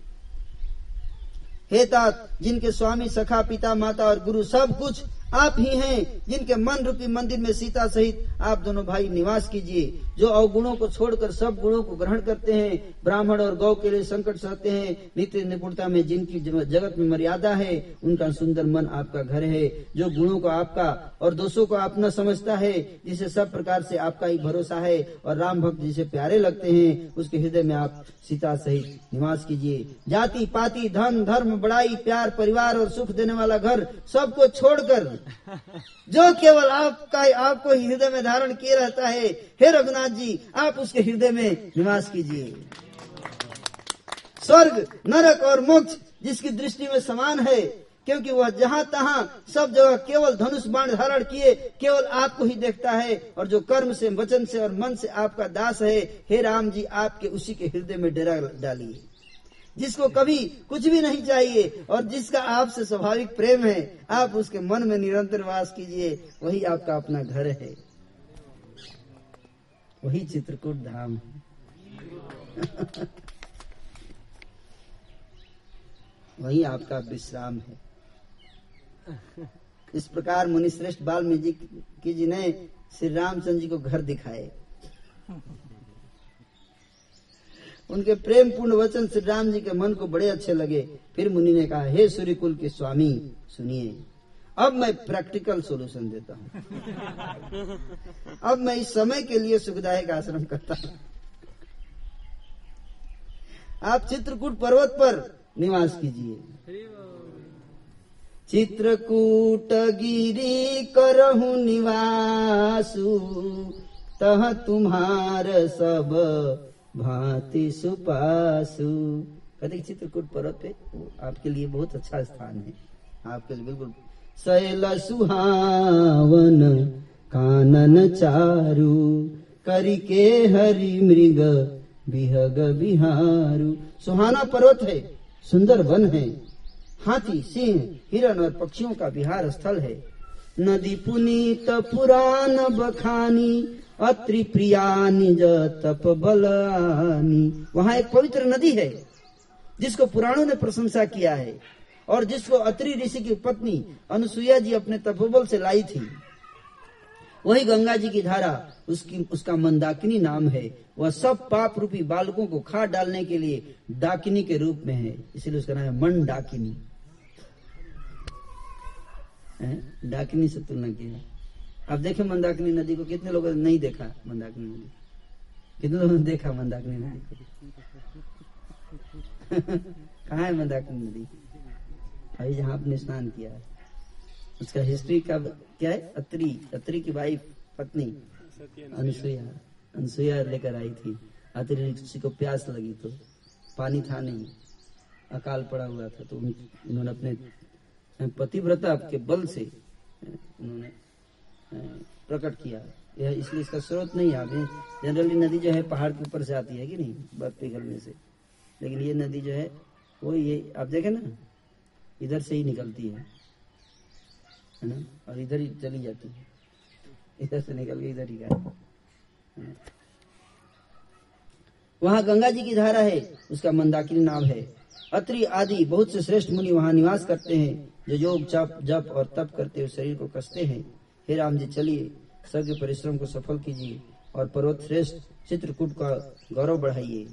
हे तात, जिनके स्वामी, सखा, पिता, माता और गुरु सब कुछ आप ही हैं जिनके मन रूपी मंदिर में सीता सहित आप दोनों भाई निवास कीजिए, जो अवगुणों को छोड़कर सब गुणों को ग्रहण करते हैं, ब्राह्मण और गौ के लिए संकट सहते हैं, नित्य निपुणता में जिनकी जगत में मर्यादा है, उनका सुंदर मन आपका घर है, जो गुणों को आपका और दोषों को अपना समझता है, जिसे सब प्रकार से आपका ही भरोसा है, और राम भक्त जिसे प्यारे लगते हैं, उसके हृदय में आप सीता सहित निवास कीजिए। जाति, पाति, धन, धर्म, बड़ाई, प्यार, परिवार और सुख देने वाला घर सबको छोड़कर जो केवल आपका आपको हृदय में धारण किए रहता है। हे रघुनाथ जी, आप उसके हृदय में निवास कीजिए। स्वर्ग, नरक और मोक्ष जिसकी दृष्टि में समान है, क्योंकि वह जहाँ तहाँ सब जगह केवल धनुष बाण धारण किए, केवल आपको ही देखता है, और जो कर्म से, वचन से और मन से आपका दास है, हे राम जी, आपके उसी के हृदय में डेरा डालिए। जिसको कभी कुछ भी नहीं चाहिए और जिसका आपसे स्वाभाविक प्रेम है, आप उसके मन में निरंतर वास कीजिए, वही आपका अपना घर है। वही चित्रकूट धाम है। वही आपका विश्राम है। इस प्रकार मुनिश्रेष्ठ वाल्मीकि जी ने श्री रामचंद्र जी को घर दिखाए। उनके प्रेम पूर्ण वचन श्री राम जी के मन को बड़े अच्छे लगे। फिर मुनि ने कहा, हे सूर्य कुल के स्वामी, सुनिए। अब मैं प्रैक्टिकल सोल्यूशन देता हूँ। अब मैं इस समय के लिए सुखदायक आश्रम करता हूँ। आप चित्रकूट पर्वत पर निवास कीजिए। चित्रकूट गिरी करहु निवासु, तह तुम्हार सब भांति सुपासु। कहते चित्रकूट पर्वत पे आपके लिए बहुत अच्छा स्थान है। आपके लिए बिल्कुल शैल सुहावन, कानन चारु, करिके हरि मृग, बिहग बिहारू। सुहाना पर्वत है, सुंदर वन है। हाथी, सिंह, हिरण और पक्षियों का बिहार स्थल है। नदी पुनीत, पुराण बखानी अत्रि प्रिया निज तप बलानी वहाँ एक पवित्र नदी है, जिसको पुराणों ने प्रशंसा किया है, और जिसको अत्रि ऋषि की पत्नी अनुसुईया जी अपने तपोबल से लाई थी। वही गंगा जी की धारा, उसकी, उसका मंदाकिनी नाम है। वह सब पाप रूपी बालकों को खा डालने के लिए डाकिनी के रूप में है। इसलिए उसका नाम है मन डाकिनी डाकिनी से तुलना किया अब देखे मंदाकिनी नदी को कितने लोगों ने नहीं देखा, मंदाकिनी नदी। कितने लोगों ने देखा मंदाकिनी नदी? कहा है मंदाकिनी नदी? भाई, जहाँ आपने स्नान किया है। उसका हिस्ट्री का क्या है? अत्री अत्री की वाइफ पत्नी, अनुसुईया। अनुसुईया लेकर आई थी। अत्री ऋषि को प्यास लगी तो पानी था नहीं, अकाल पड़ा हुआ था तो उन्होंने अपने पतिव्रता के बल से, उन्होंने प्रकट किया। यह इसलिए इसका स्रोत नहीं है जनरली नदी जो है पहाड़ के ऊपर से आती है कि नहीं? बर्फ़ पिघलने से। लेकिन ये नदी जो है, वो ये, आप देखें ना, इधर से ही निकलती है। है ना? और इधर ही चली जाती है। इधर से निकल के इधर ही गया वहाँ गंगा जी की धारा है, उसका मंदाकिनी नाम है। अत्रि आदि बहुत से श्रेष्ठ मुनि वहाँ निवास करते हैं, जो योग, जप जप और तप करते हुए शरीर को कसते हैं। हे राम जी चलिए सबके परिश्रम को सफल कीजिए और पर्वत श्रेष्ठ चित्रकूट का गौरव बढ़ाइए।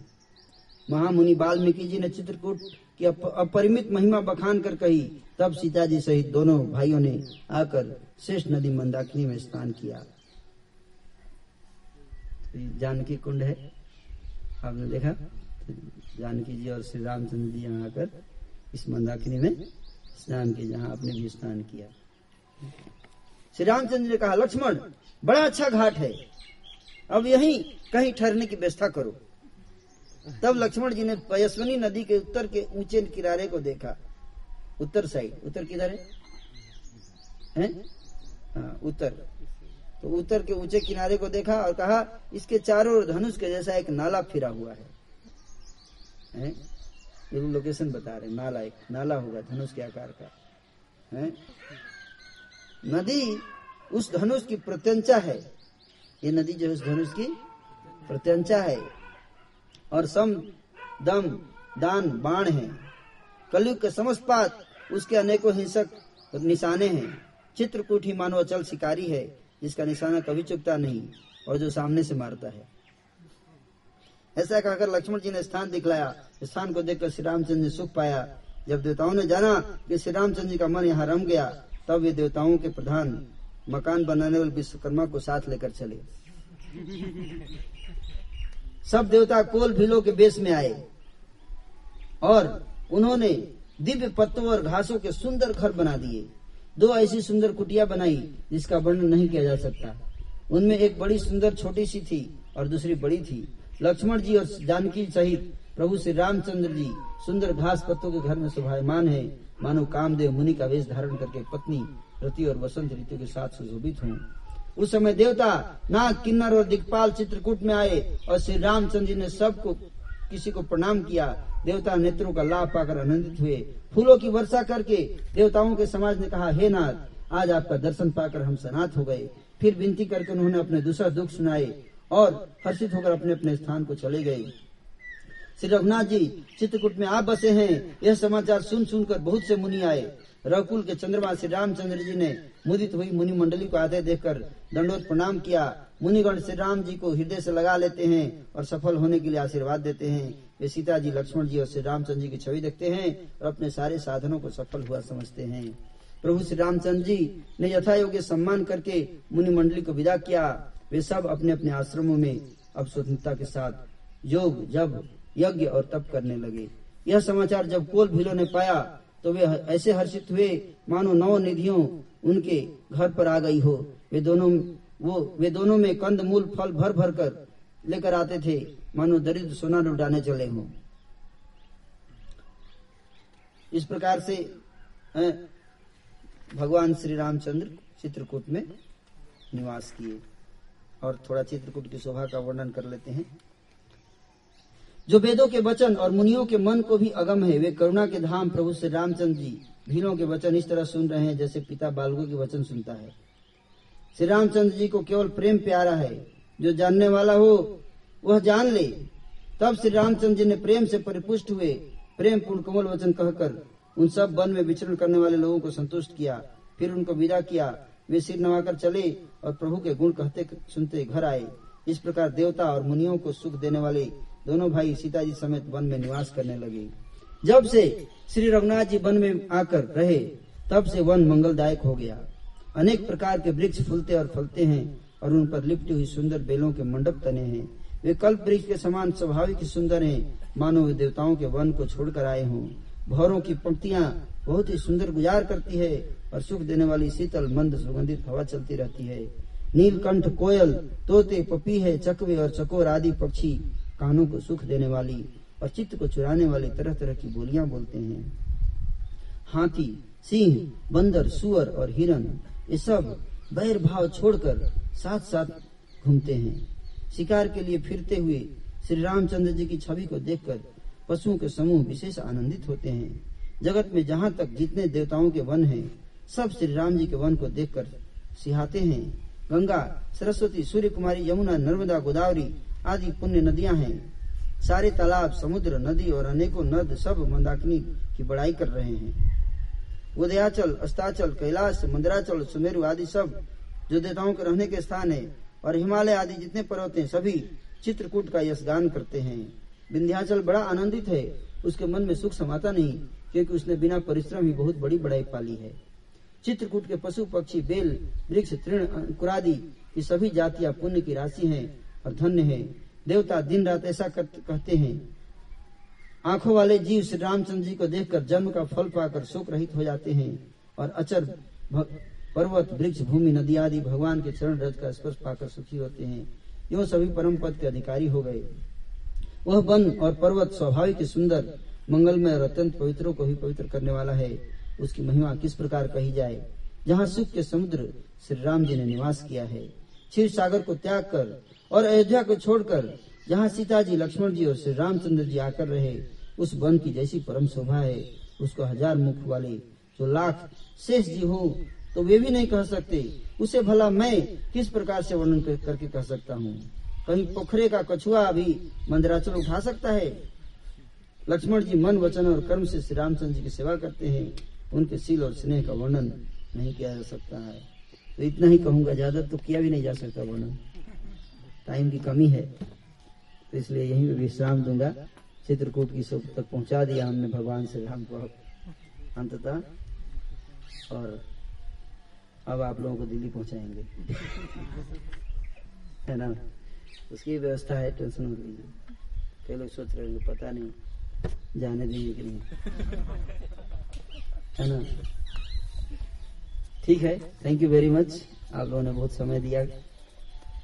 महामुनि वाल्मीकि जी ने चित्रकूट की अपरिमित महिमा बखान कर कही, तब सीता जी सहित दोनों भाइयों ने आकर श्रेष्ठ नदी मंदाकिनी में स्नान किया। जानकी कुंड है, आपने देखा? जानकी जी और श्री रामचंद्र जी यहाँ आकर इस मंदाकिनी में स्नान किया जहाँ आपने भी स्नान किया। श्री रामचंद्र ने कहा लक्ष्मण बड़ा अच्छा घाट है। अब यहीं कहीं ठहरने की व्यवस्था करो। तब लक्ष्मण जी ने पयस्वनी नदी के उत्तर के ऊँचे किनारे को देखा। उत्तर साइड उत्तर किधर है, है? हाँ, उत्तर। तो उत्तर के ऊँचे किनारे को देखा और कहा इसके चारों ओर धनुष के जैसा एक नाला फिरा हुआ है, है? लोकेशन बता रहे नाला एक नाला होगा धनुष के आकार का। है? नदी उस धनुष की प्रत्यंचा है। ये नदी जो है उस धनुष की प्रत्यंचा है। और सम, दम, दान, बाण है। कलयुग के समस्त पात उसके अनेकों हिंसक निशाने हैं। चित्रकूट ही मानो अचल शिकारी है, जिसका निशाना कभी चुकता नहीं और जो सामने से मारता है। ऐसा कहकर लक्ष्मण जी ने स्थान दिखलाया। स्थान को देखकर श्री रामचंद्र ने सुख पाया। जब देवताओं ने जाना कि श्री रामचंद्र जी का मन यहाँ रम गया तब वे देवताओं के प्रधान मकान बनाने वाले विश्वकर्मा को साथ लेकर चले। सब देवता कोल भीलों के बेस में आए और उन्होंने दिव्य पत्तों और घासों के सुंदर घर बना दिए। दो ऐसी सुंदर कुटिया बनाई जिसका वर्णन नहीं किया जा सकता। उनमें एक बड़ी सुंदर छोटी सी थी और दूसरी बड़ी थी। लक्ष्मण जी और जानकी सहित प्रभु श्री रामचंद्र जी सुंदर घास पत्तों के घर में शोभायमान है। मानो कामदेव मुनि का वेश धारण करके पत्नी, रति और वसंत ऋतु के साथ सुशोभित हूँ उस समय देवता नाग, किन्नर और दिक्पाल चित्रकूट में आए और श्री रामचंद्र जी ने सबको, किसी को प्रणाम किया। देवता नेत्रों का लाभ पाकर आनंदित हुए। फूलों की वर्षा करके देवताओं के समाज ने कहा, हे नाथ आज आपका दर्शन पाकर हम सनात हो गए। फिर विनती करके उन्होंने अपने दूसरा दुख सुनाए और हर्षित होकर अपने अपने स्थान को चले गए। श्री रघुनाथ जी चित्रकूट में आप बसे हैं। यह समाचार सुन सुनकर बहुत से मुनि आए। रघुकुल के चंद्रमा श्री रामचंद्र जी ने मुदित हुई मुनि मंडली को आते देखकर दंडोत प्रणाम किया। मुनिगण श्री राम जी को हृदय से लगा लेते हैं और सफल होने के लिए आशीर्वाद देते हैं। वे सीता जी लक्ष्मण जी और श्री रामचंद्र जी की छवि देखते हैं और अपने सारे साधनों को सफल हुआ समझते हैं। प्रभु श्री रामचंद्र जी ने यथा योग्य सम्मान करके मुनि मंडली को विदा किया। वे सब अपने अपने आश्रमों में अब स्वतंत्रता के साथ योग जब यज्ञ और तप करने लगे। यह समाचार जब कोल भीलो ने पाया तो वे ऐसे हर्षित हुए, मानो नौ निधियों उनके घर पर आ गई हो। वे दोनों, वो, वे दोनों में कंद मूल फल भर भर कर लेकर आते थे, मानो दरिद्र सोना लुटाने चले हों। इस प्रकार से भगवान श्री रामचंद्र चित्रकूट में निवास किए। और थोड़ा चित्रकूट की शोभा का वर्णन कर लेते हैं। जो वेदों के वचन और मुनियों के मन को भी अगम है, वे करुणा के धाम प्रभु श्री रामचंद्र जी भीलों के वचन इस तरह सुन रहे हैं जैसे पिता बालकों के वचन सुनता है। श्री रामचंद्र जी को केवल प्रेम प्यारा है, जो जानने वाला हो, वह जान ले। तब श्री रामचंद्र जी ने प्रेम से परिपुष्ट हुए प्रेम पूर्ण कमल वचन कहकर उन सब वन में विचरण करने वाले लोगों को संतुष्ट किया, फिर उनको विदा किया। वे सिर नवाकर चले और प्रभु के गुण कहते सुनते घर आए। इस प्रकार देवता और मुनियों को सुख देने वाले दोनों भाई सीता जी समेत वन में निवास करने लगे। जब से श्री रघुनाथ जी वन में आकर रहे, तब से वन मंगलदायक हो गया। अनेक प्रकार के वृक्ष फूलते और फलते हैं और उन पर लिपटी हुई सुंदर बेलों के मंडप तने हैं। वे कल्प वृक्ष के समान स्वाभाविक सुंदर हैं। मानो वे देवताओं के वन को छोड़कर आए हों। भौरों की पंक्तियाँ बहुत ही सुंदर गुजार करती है और सुख देने वाली शीतल, मंद, सुगंधित हवा चलती रहती है। नीलकंठ, कोयल, तोते, पपी है, चकवे और चकोर आदि पक्षी कानों को सुख देने वाली और चित्त को चुराने वाली तरह तरह की बोलियाँ बोलते हैं। हाथी, सिंह, बंदर, सुअर और हिरन, ये सब बैर भाव छोड़कर साथ साथ घूमते हैं। शिकार के लिए फिरते हुए श्री रामचंद्र जी की छवि को देखकर पशुओं के समूह विशेष आनंदित होते हैं। जगत में जहाँ तक जितने देवताओं के वन हैं, सब श्री राम जी के वन को देखकर सिहाते हैं। गंगा, सरस्वती सूर्य कुमारी यमुना, नर्मदा, गोदावरी आदि पुण्य नदियाँ हैं। सारे तालाब, समुद्र, नदी और अनेकों नद सब मंदाकिनी की बड़ाई कर रहे हैं। उदयाचल, अस्ताचल, कैलाश, मंदराचल, सुमेरु आदि सब जो देवताओं के रहने के स्थान है और हिमालय आदि जितने पर्वत हैं, सभी चित्रकूट का यशगान करते हैं। विंध्याचल बड़ा आनंदित है। उसके मन में सुख समाता नहीं, क्योंकि उसने बिना परिश्रम ही बहुत बड़ी बड़ाई पाली है। चित्रकूट के पशु पक्षी, बेल, वृक्ष, तृण, अंकुरादि की सभी जातियाँ पुण्य की राशि हैं। और धन्य है। देवता दिन रात ऐसा कहते हैं। आँखों वाले जीव श्री रामचंद्र जी को देखकर जन्म का फल पाकर शोक रहित हो जाते हैं और अचर पर्वत, वृक्ष, भूमि, नदी आदि भगवान के चरण रज का स्पर्श पाकर सुखी होते हैं। यो सभी परम पद के अधिकारी हो गए। वह वन और पर्वत स्वाभाविक सुंदर, मंगलमय और अत्यंत पवित्रों को भी पवित्र करने वाला है। उसकी महिमा किस प्रकार कही जाए? जहाँ सुख के समुद्र श्री राम जी ने निवास किया है क्षीर सागर को त्याग कर और अयोध्या को छोड़कर जहाँ सीता जी लक्ष्मण जी और श्री रामचंद्र जी आकर रहे। उस वन की जैसी परम शोभा है। उसको हज़ार मुख वाले जो लाख शेष जी हो तो वे भी नहीं कह सकते। उसे भला मैं किस प्रकार से वर्णन करके कह सकता हूँ? कहीं पोखरे का कछुआ भी मंदिराचल उठा सकता है? लक्ष्मण जी मन, वचन और कर्म से श्री रामचंद्र जी की सेवा करते हैं। उनके सील और स्नेह का वर्णन नहीं किया जा सकता है। तो इतना ही कहूँगा, ज़्यादा तो किया भी नहीं जा सकता वर्णन। टाइम की कमी है। तो इसलिए यहीं विश्राम दूँगा। चित्रकूट की सब तक पहुँचा दिया हमने भगवान से। को अंततः और अब आप लोगों को दिल्ली पहुंचाएँगे। है ना? उसकी व्यवस्था है टेंशन मत लीजिए। कई लोग सोच रहे पता नहीं, जाने देंगे कि नहीं। है ना? ठीक है। थैंक यू वेरी मच आप लोगों ने बहुत समय दिया।